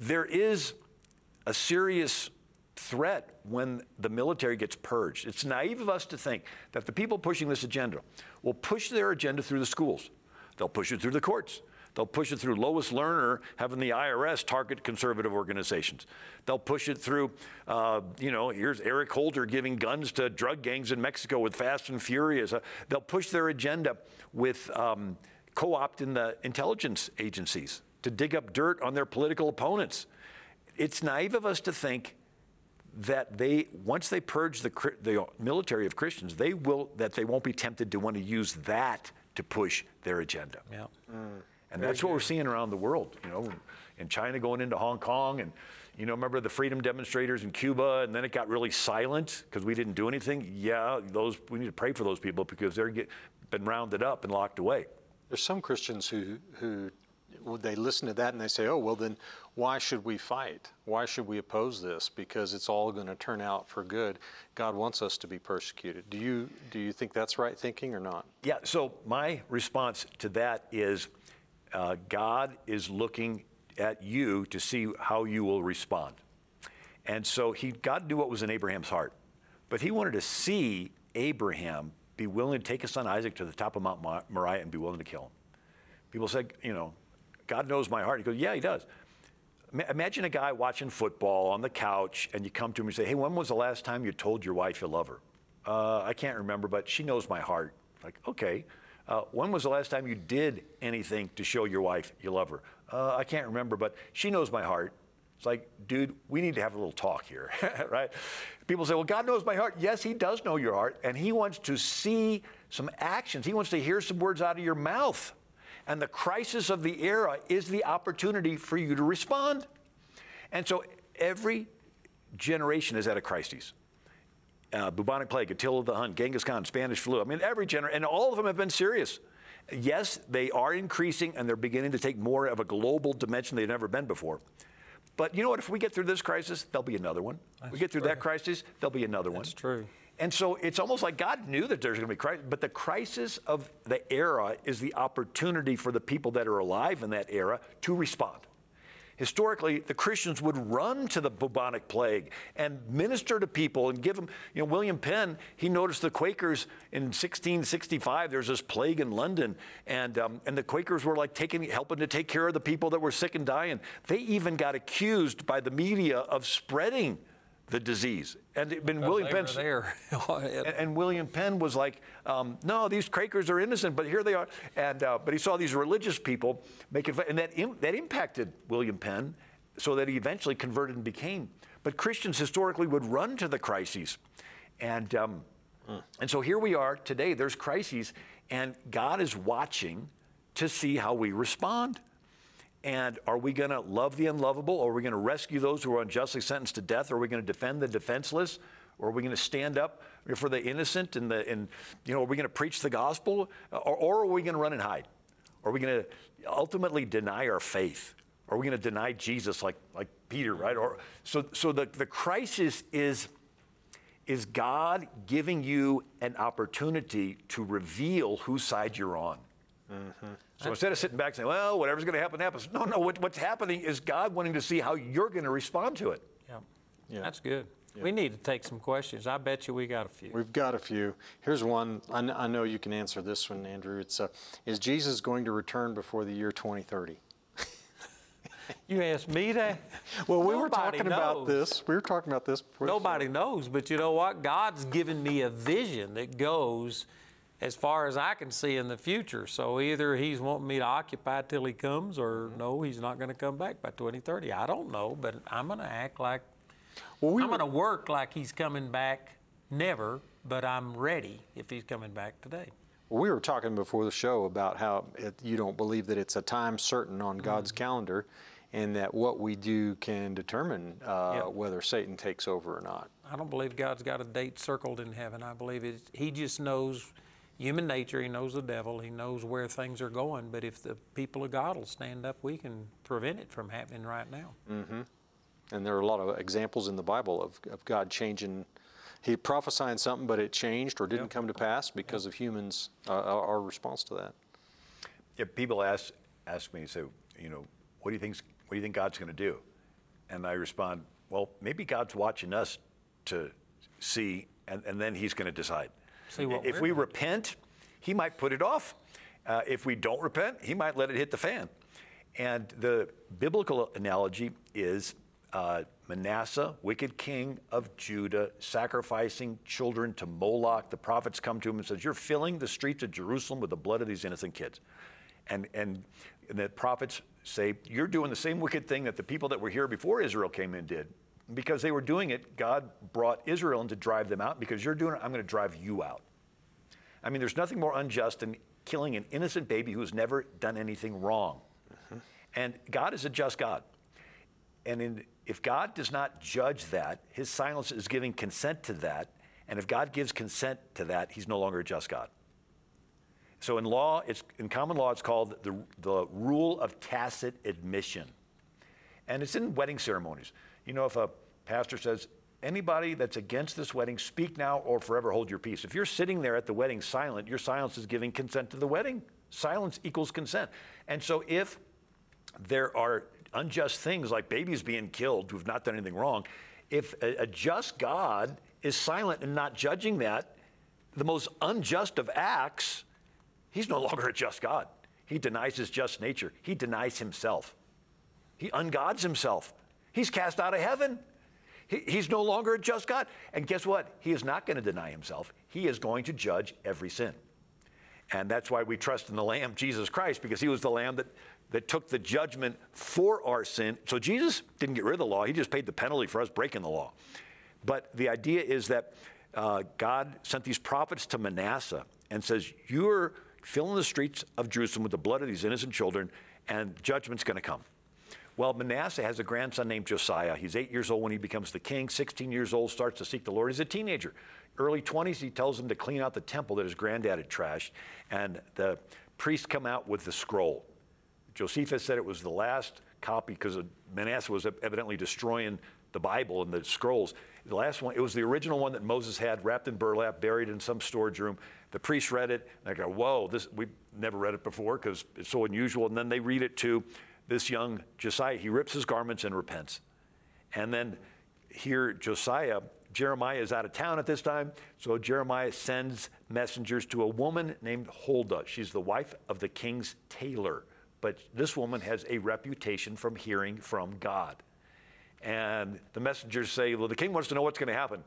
there is a serious threat when the military gets purged. It's naive of us to think that the people pushing this agenda will push their agenda through the schools. They'll push it through the courts. They'll push it through Lois Lerner having the IRS target conservative organizations. They'll push it through, uh, you know, here's Eric Holder giving guns to drug gangs in Mexico with Fast and Furious. Uh, they'll push their agenda with um, co opting the intelligence agencies to dig up dirt on their political opponents. It's naive of us to think that they once they purge the, the military of Christians, they will that they won't be tempted to want to use that to push their agenda. Yeah. And that's what we're seeing around the world, you know, in China going into Hong Kong and you know, remember the freedom demonstrators in Cuba and then it got really silent because we didn't do anything? Yeah, those we need to pray for those people because they're get, been rounded up and locked away. There's some Christians who, who well, they listen to that and they say, oh, well, then why should we fight? Why should we oppose this? Because it's all going to turn out for good. God wants us to be persecuted. Do you, do you think that's right thinking or not? Yeah, so my response to that is uh, God is looking at you to see how you will respond. And so he, God knew what was in Abraham's heart, but he wanted to see Abraham be willing to take his son Isaac to the top of Mount Moriah and be willing to kill him. People said, you know, God knows my heart. He goes, yeah, he does. Imagine a guy watching football on the couch and you come to him and say, hey, when was the last time you told your wife you love her? Uh, I can't remember, but she knows my heart. Like, okay. Uh, when was the last time you did anything to show your wife you love her? Uh, I can't remember, but she knows my heart. It's like, dude, we need to have a little talk here, right? People say, well, God knows my heart. Yes, He does know your heart, and He wants to see some actions. He wants to hear some words out of your mouth. And the crisis of the era is the opportunity for you to respond. And so every generation is at a crisis. Uh, bubonic plague, Attila the Hun, Genghis Khan, Spanish flu. I mean, every generation, and all of them have been serious. Yes, they are increasing and they're beginning to take more of a global dimension they've never been before. But you know what? If we get through this crisis, there'll be another one. That's we get through true. that crisis, there'll be another That's one. That's true. And so it's almost like God knew that there's going to be crisis, but the crisis of the era is the opportunity for the people that are alive in that era to respond. Historically, the Christians would run to the bubonic plague and minister to people and give them, you know, William Penn, he noticed the Quakers in 1665, there's this plague in London, and, um, and the Quakers were like taking, helping to take care of the people that were sick and dying. They even got accused by the media of spreading the disease. And, and William Penn there. and, and, William Penn was like, um, no, these Quakers are innocent, but here they are. And uh, but he saw these religious people making, and that Im- that impacted William Penn, so that he eventually converted and became. But Christians historically would run to the crises, and um, mm. and so here we are today. There's crises, and God is watching to see how we respond. And are we going to love the unlovable? Or are we going to rescue those who are unjustly sentenced to death? Or are we going to defend the defenseless? Or are we going to stand up for the innocent? And, the, and you know, are we going to preach the gospel? Or, or are we going to run and hide? Are we going to ultimately deny our faith? Are we going to deny Jesus like, like Peter, right? Or, so so the, the crisis is, is God giving you an opportunity to reveal whose side you're on. Mm-hmm. So instead of sitting back and saying, well, whatever's going to happen happens, no, no, what, what's happening is God wanting to see how you're going to respond to it. Yeah, yeah. that's good. Yeah. We need to take some questions. I bet you we got a few. We've got a few. Here's one. I, know you can answer this one, Andrew. It's uh, Is Jesus going to return before the year 2030? you asked me that? Well, we Nobody were talking knows. about this. We were talking about this before. Nobody knows, but you know what? God's given me a vision that goes – as far as I can see in the future. So either he's wanting me to occupy till he comes, or no, he's not going to come back by 2030. I don't know, but I'm going to act like well, we I'm going to work like he's coming back never, but I'm ready if he's coming back today. Well, we were talking before the show about how it, you don't believe that it's a time certain on God's mm calendar, and that what we do can determine uh, yep. whether Satan takes over or not. I don't believe God's got a date circled in heaven. I believe it, He just knows human nature. He knows the devil. He knows where things are going. But if the people of God will stand up, we can prevent it from happening right now. Mm-hmm. And there are a lot of examples in the Bible of, of God changing. He prophesying something, but it changed or didn't yep. come to pass because yep. of humans, uh, our response to that. Yeah, people ask ask me, say, you know, what do you think? What do you think God's going to do? And I respond, well, maybe God's watching us to see, and, and then He's going to decide if we repent, he might put it off. Uh, if we don't repent, he might let it hit the fan. And the biblical analogy is uh, Manasseh, wicked king of Judah, sacrificing children to Moloch. The prophets come to him and says, "You're filling the streets of Jerusalem with the blood of these innocent kids." And and, and the prophets say, "You're doing the same wicked thing that the people that were here before Israel came in did." Because they were doing it, God brought Israel in to drive them out. Because you're doing it, I'm going to drive you out. I mean, there's nothing more unjust than killing an innocent baby who's never done anything wrong. Mm-hmm. And God is a just God. And in, if God does not judge that, his silence is giving consent to that. And if God gives consent to that, he's no longer a just God. So in law, it's, in common law, it's called the, the rule of tacit admission. And it's in wedding ceremonies. You know, if a pastor says, anybody that's against this wedding, speak now or forever hold your peace. If you're sitting there at the wedding silent, your silence is giving consent to the wedding. Silence equals consent. And so if there are unjust things like babies being killed who've not done anything wrong, if a, a just God is silent and not judging that, the most unjust of acts, he's no longer a just God. He denies his just nature. He denies himself. He ungods himself. He's cast out of heaven. He, he's no longer a just God. And guess what? He is not going to deny himself. He is going to judge every sin. And that's why we trust in the Lamb, Jesus Christ, because he was the Lamb that that took the judgment for our sin. So Jesus didn't get rid of the law, he just paid the penalty for us breaking the law. But the idea is that uh, God sent these prophets to Manasseh and says, You're filling the streets of Jerusalem with the blood of these innocent children, and judgment's going to come. Well, Manasseh has a grandson named Josiah. He's eight years old when he becomes the king, 16 years old, starts to seek the Lord. He's a teenager. Early 20s, he tells him to clean out the temple that his granddad had trashed, and the priests come out with the scroll. Josephus said it was the last copy because uh, Manasseh was evidently destroying the Bible and the scrolls. The last one, it was the original one that Moses had wrapped in burlap, buried in some storage room. The priests read it, and they go, Whoa, this, we've never read it before because it's so unusual. And then they read it to this young Josiah. He rips his garments and repents. And then here, Josiah, Jeremiah is out of town at this time, so Jeremiah sends messengers to a woman named Huldah. She's the wife of the king's tailor. But this woman has a reputation from hearing from God. And the messengers say, Well, the king wants to know what's going to happen.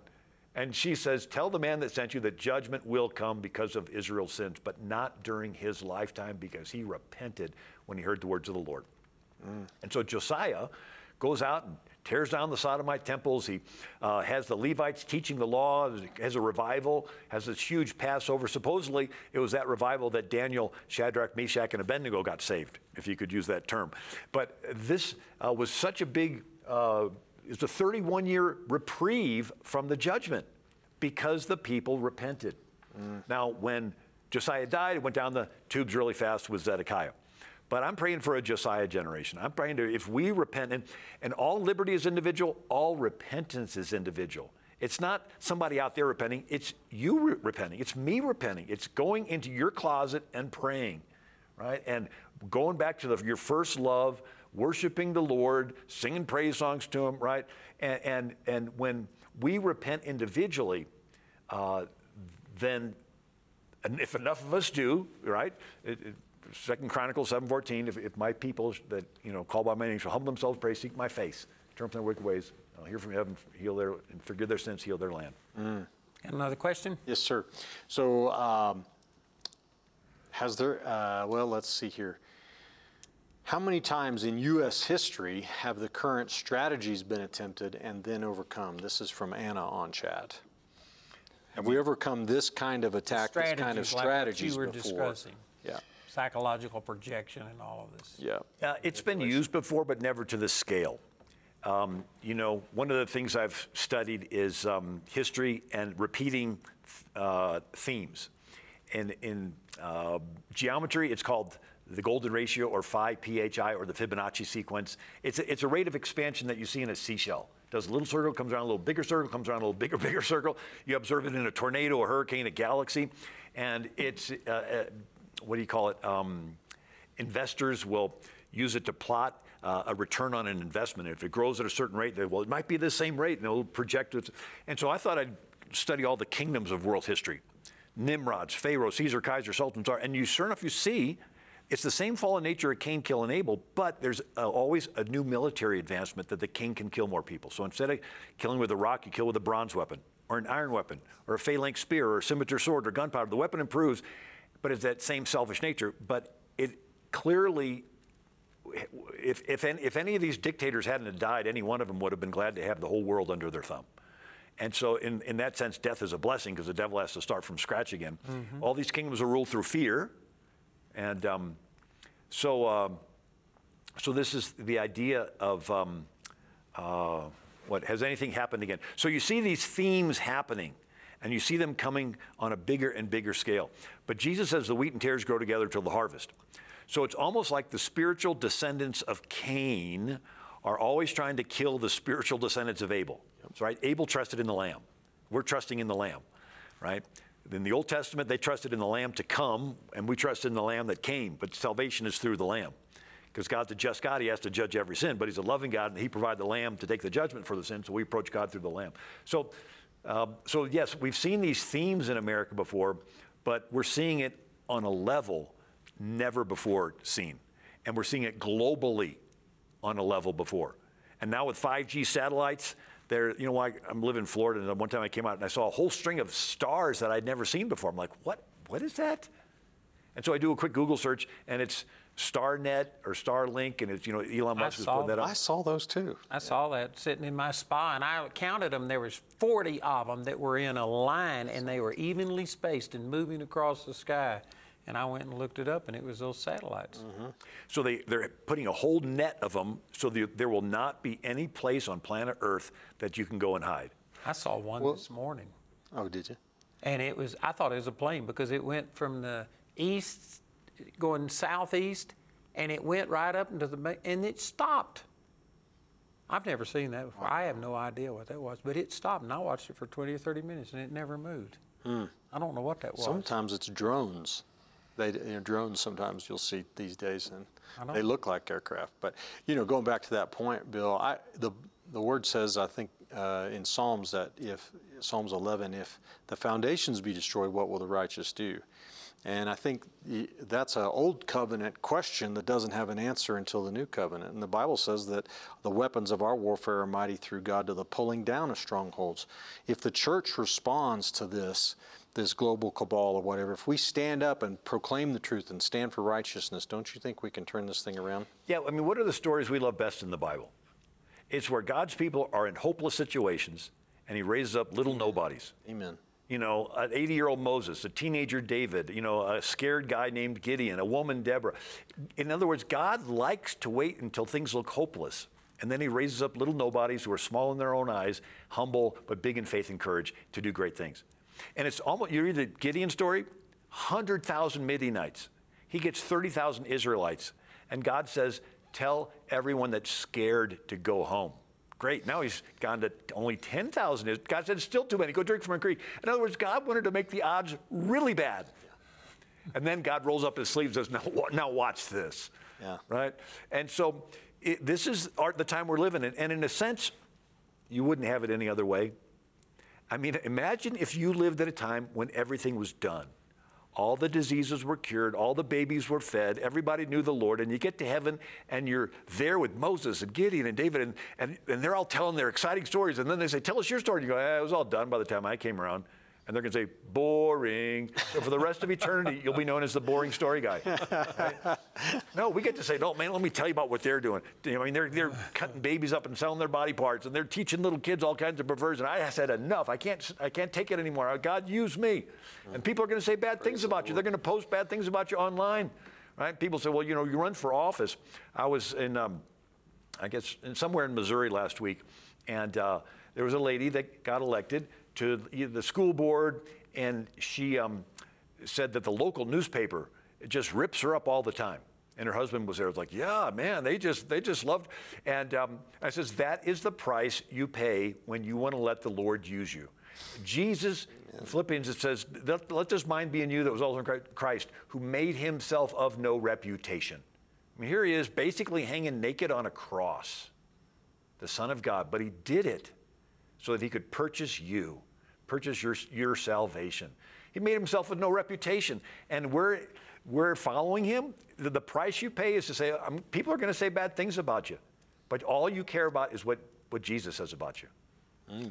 And she says, Tell the man that sent you that judgment will come because of Israel's sins, but not during his lifetime because he repented when he heard the words of the Lord. Mm. And so Josiah goes out and tears down the Sodomite temples. He uh, has the Levites teaching the law, has a revival, has this huge Passover. Supposedly, it was that revival that Daniel, Shadrach, Meshach, and Abednego got saved, if you could use that term. But this uh, was such a big, uh, it's a 31 year reprieve from the judgment because the people repented. Mm. Now, when Josiah died, it went down the tubes really fast with Zedekiah. But I'm praying for a Josiah generation. I'm praying to, if we repent, and, and all liberty is individual, all repentance is individual. It's not somebody out there repenting, it's you re- repenting. It's me repenting. It's going into your closet and praying, right? And going back to the, your first love, worshiping the Lord, singing praise songs to Him, right? And, and, and when we repent individually, uh, then and if enough of us do, right? It, it, Second Chronicles 7:14. If, if my people that you know call by my name shall humble themselves, pray, seek my face, turn from their wicked ways, I'll hear from heaven, heal their, and forgive their sins, heal their land. Mm. Another question? Yes, sir. So, um, has there? Uh, well, let's see here. How many times in U.S. history have the current strategies been attempted and then overcome? This is from Anna on chat. Have we overcome this kind of attack, this kind of strategies like you were before? discussing? Yeah psychological projection and all of this. Yeah. Uh, it's been used before, but never to this scale. Um, you know, one of the things I've studied is um, history and repeating uh, themes. And in uh, geometry, it's called the golden ratio or phi phi or the Fibonacci sequence. It's a, it's a rate of expansion that you see in a seashell. Does a little circle, comes around a little bigger circle, comes around a little bigger, bigger circle. You observe it in a tornado, a hurricane, a galaxy, and it's uh, uh what do you call it? Um, investors will use it to plot uh, a return on an investment. If it grows at a certain rate, they, well, it might be the same rate, and they'll project it. And so I thought I'd study all the kingdoms of world history Nimrods, Pharaoh, Caesar, Kaiser, Sultan, Tsar. And you, sure enough, you see it's the same fallen nature of Cain, kill, and Abel, but there's uh, always a new military advancement that the king can kill more people. So instead of killing with a rock, you kill with a bronze weapon, or an iron weapon, or a phalanx spear, or a scimitar sword, or gunpowder. The weapon improves, but it's that same selfish nature. But it clearly if, if, any, if any of these dictators hadn't died, any one of them would have been glad to have the whole world under their thumb. And so, in, in that sense, death is a blessing because the devil has to start from scratch again. All these kingdoms are ruled through fear. And um, so, um, so this is the idea of um, uh, what has anything happened again? So you see these themes happening, and you see them coming on a bigger and bigger scale. But Jesus says the wheat and tares grow together till the harvest. So it's almost like the spiritual descendants of Cain are always trying to kill the spiritual descendants of Abel. That's right. Abel trusted in the Lamb. We're trusting in the Lamb, right? In the Old Testament, they trusted in the Lamb to come, and we trust in the Lamb that came. But salvation is through the Lamb because God's a just God. He has to judge every sin, but He's a loving God, and He provided the Lamb to take the judgment for the sin. So we approach God through the Lamb. So, um, so yes, we've seen these themes in America before, but we're seeing it on a level never before seen, and we're seeing it globally on a level before. And now with 5G satellites, there, you know, I, I'm living in Florida, and one time I came out and I saw a whole string of stars that I'd never seen before. I'm like, what? What is that? And so I do a quick Google search, and it's StarNet or Starlink, and it's you know Elon Musk was saw putting that up. I saw those too. I saw that sitting in my spa, and I counted them. There was 40 of them that were in a line, and they were evenly spaced and moving across the sky. And I went and looked it up, and it was those satellites. Mm-hmm. So they, they're putting a whole net of them, so the, there will not be any place on planet Earth that you can go and hide. I saw one this morning, Oh, did you? and it was. I thought it was a plane because it went from the east, going southeast, and it went right up into the and it stopped. I've never seen that before. I have no idea what that was, but it stopped, and I watched it for 20 or 30 minutes, and it never moved. I don't know what that was. Sometimes it's drones. They, you know, drones sometimes you'll see these days, and they look like aircraft. But you know, going back to that point, Bill, I, the the word says I think uh, in Psalms that if Psalms 11, if the foundations be destroyed, what will the righteous do? And I think that's an old covenant question that doesn't have an answer until the new covenant. And the Bible says that the weapons of our warfare are mighty through God to the pulling down of strongholds. If the church responds to this, this global cabal or whatever, if we stand up and proclaim the truth and stand for righteousness, don't you think we can turn this thing around? Yeah, I mean, what are the stories we love best in the Bible? It's where God's people are in hopeless situations, and He raises up little nobodies. Amen. You know, an 80 year old Moses, a teenager David, you know, a scared guy named Gideon, a woman Deborah. In other words, God likes to wait until things look hopeless. And then he raises up little nobodies who are small in their own eyes, humble, but big in faith and courage to do great things. And it's almost, you read the Gideon story 100,000 Midianites. He gets 30,000 Israelites. And God says, Tell everyone that's scared to go home. Great. Now he's gone to only 10,000. God said, still too many. Go drink from a creek. In other words, God wanted to make the odds really bad. And then God rolls up his sleeves and says, now, now watch this. Yeah. Right? And so it, this is our, the time we're living in. And in a sense, you wouldn't have it any other way. I mean, imagine if you lived at a time when everything was done. All the diseases were cured, all the babies were fed, everybody knew the Lord, and you get to heaven and you're there with Moses and Gideon and David, and, and, and they're all telling their exciting stories. And then they say, Tell us your story. And you go, eh, It was all done by the time I came around. And they're going to say, boring. So for the rest of eternity, you'll be known as the boring story guy. Right? No, we get to say, no, man, let me tell you about what they're doing. I mean, they're, they're cutting babies up and selling their body parts, and they're teaching little kids all kinds of perversion. I said, enough. I can't, I can't take it anymore. God, use me. And people are going to say bad things about you. They're going to post bad things about you online. Right? People say, well, you know, you run for office. I was in, um, I guess, in somewhere in Missouri last week, and uh, there was a lady that got elected to the school board, and she um, said that the local newspaper just rips her up all the time. And her husband was there. Was like, yeah, man, they just they just loved. And um, I says that is the price you pay when you want to let the Lord use you. Jesus, Philippians, it says, let, let this mind be in you that was also in Christ, who made himself of no reputation. I mean, here he is basically hanging naked on a cross, the Son of God, but he did it so that he could purchase you, purchase your, your salvation. He made himself with no reputation. And we're, we're following him. The, the price you pay is to say, um, people are going to say bad things about you, but all you care about is what, what Jesus says about you.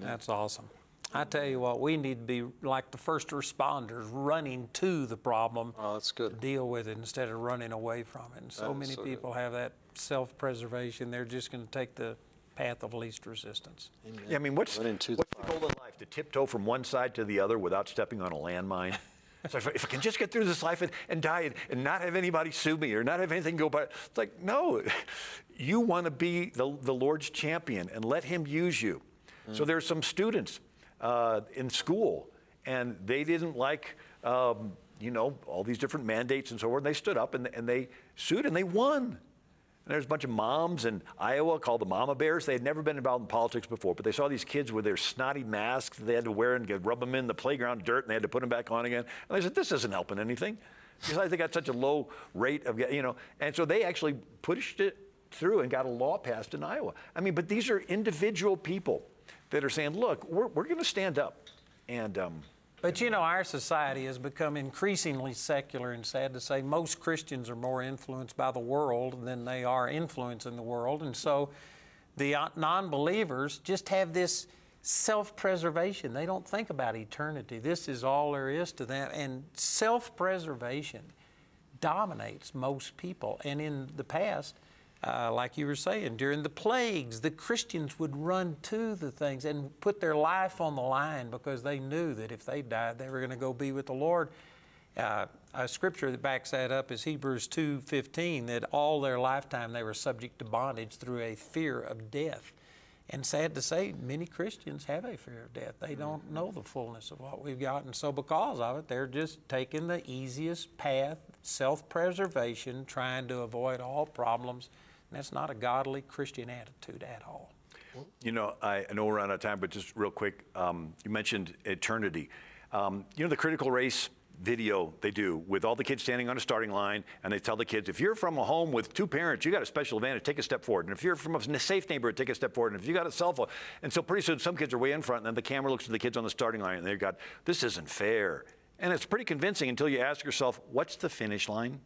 That's awesome. I tell you what, we need to be like the first responders, running to the problem Oh, that's good. to deal with it instead of running away from it. And so many so good. people have that self-preservation. They're just going to take the path of least resistance. Yeah, I mean, what's, Run into what's the the goal in life? To tiptoe from one side to the other without stepping on a landmine? So if, I- if I can just get through this life and, and die and, and not have anybody sue me or not have anything go by, it's like, no, you want to be the, the Lord's champion and let Him use you. So there's some students uh, in school and they didn't like, um, you know, all these different mandates and so forth. And they stood up and, and they sued and they won. And there's a bunch of moms in Iowa called the Mama Bears. They had never been involved in politics before, but they saw these kids with their snotty masks they had to wear and rub them in the playground dirt, and they had to put them back on again. And they said, "This isn't helping anything." Because they got such a low rate of, you know, and so they actually pushed it through and got a law passed in Iowa. I mean, but these are individual people that are saying, "Look, we're, we're going to stand up," and um, But you know, our society has become increasingly secular, and sad to say, most Christians are more influenced by the world than they are influencing the world. And so the uh, non believers just have this self preservation. They don't think about eternity. This is all there is to them. And self preservation dominates most people. And in the past, uh, like you were saying, during the plagues, the Christians would run to the things and put their life on the line because they knew that if they died, they were going to go be with the Lord. Uh, a scripture that backs that up is Hebrews 2:15 that all their lifetime they were subject to bondage through a fear of death. And sad to say, many Christians have a fear of death. They don't know the fullness of what we've got. And so, because of it, they're just taking the easiest path, self preservation, trying to avoid all problems. That's not a godly Christian attitude at all. You know, I, I know we're out of time, but just real quick, um, you mentioned eternity. Um, you know, the critical race video they do with all the kids standing on a starting line, and they tell the kids, if you're from a home with two parents, you got a special advantage, take a step forward. And if you're from a safe neighborhood, take a step forward. And if you got a cell phone, and so pretty soon some kids are way in front, and then the camera looks at the kids on the starting line, and they've got, this isn't fair. And it's pretty convincing until you ask yourself, what's the finish line?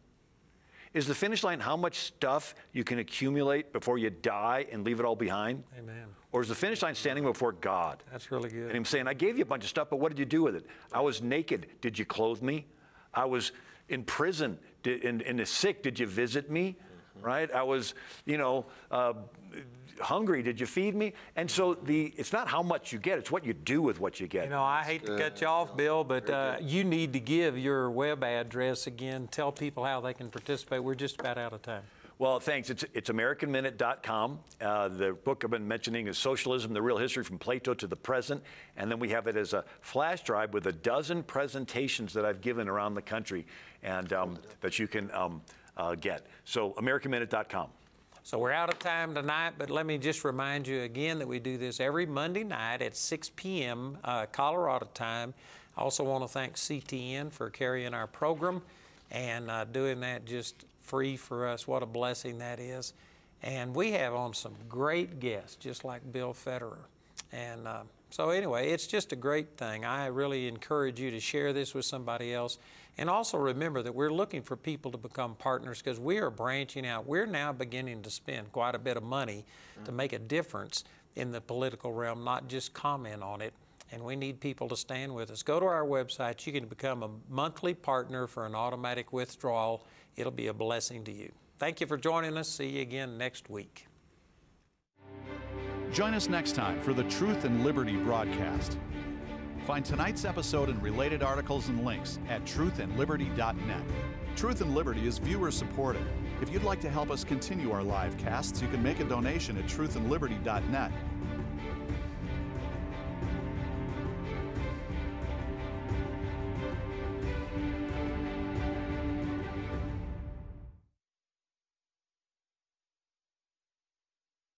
Is the finish line how much stuff you can accumulate before you die and leave it all behind? Amen. Or is the finish line standing before God? That's really good. And him saying, I gave you a bunch of stuff, but what did you do with it? I was naked. Did you clothe me? I was in prison did, and, and sick. Did you visit me? Right? I was, you know, uh, hungry. Did you feed me? And so the it's not how much you get, it's what you do with what you get. You know, I hate to cut you off, Bill, but uh, you need to give your web address again. Tell people how they can participate. We're just about out of time. Well, thanks. It's, it's AmericanMinute.com. Uh, the book I've been mentioning is Socialism, the Real History from Plato to the Present. And then we have it as a flash drive with a dozen presentations that I've given around the country and um, that you can um, uh, get. So, AmericanMinute.com. So we're out of time tonight, but let me just remind you again that we do this every Monday night at 6 p.m. Uh, Colorado time. I also want to thank CTN for carrying our program and uh, doing that just free for us. What a blessing that is. And we have on some great guests, just like Bill Federer. And uh, so, anyway, it's just a great thing. I really encourage you to share this with somebody else. And also remember that we're looking for people to become partners because we are branching out. We're now beginning to spend quite a bit of money to make a difference in the political realm, not just comment on it. And we need people to stand with us. Go to our website. You can become a monthly partner for an automatic withdrawal. It'll be a blessing to you. Thank you for joining us. See you again next week. Join us next time for the Truth and Liberty broadcast. Find tonight's episode and related articles and links at truthandliberty.net. Truth and Liberty is viewer supported. If you'd like to help us continue our live casts, you can make a donation at truthandliberty.net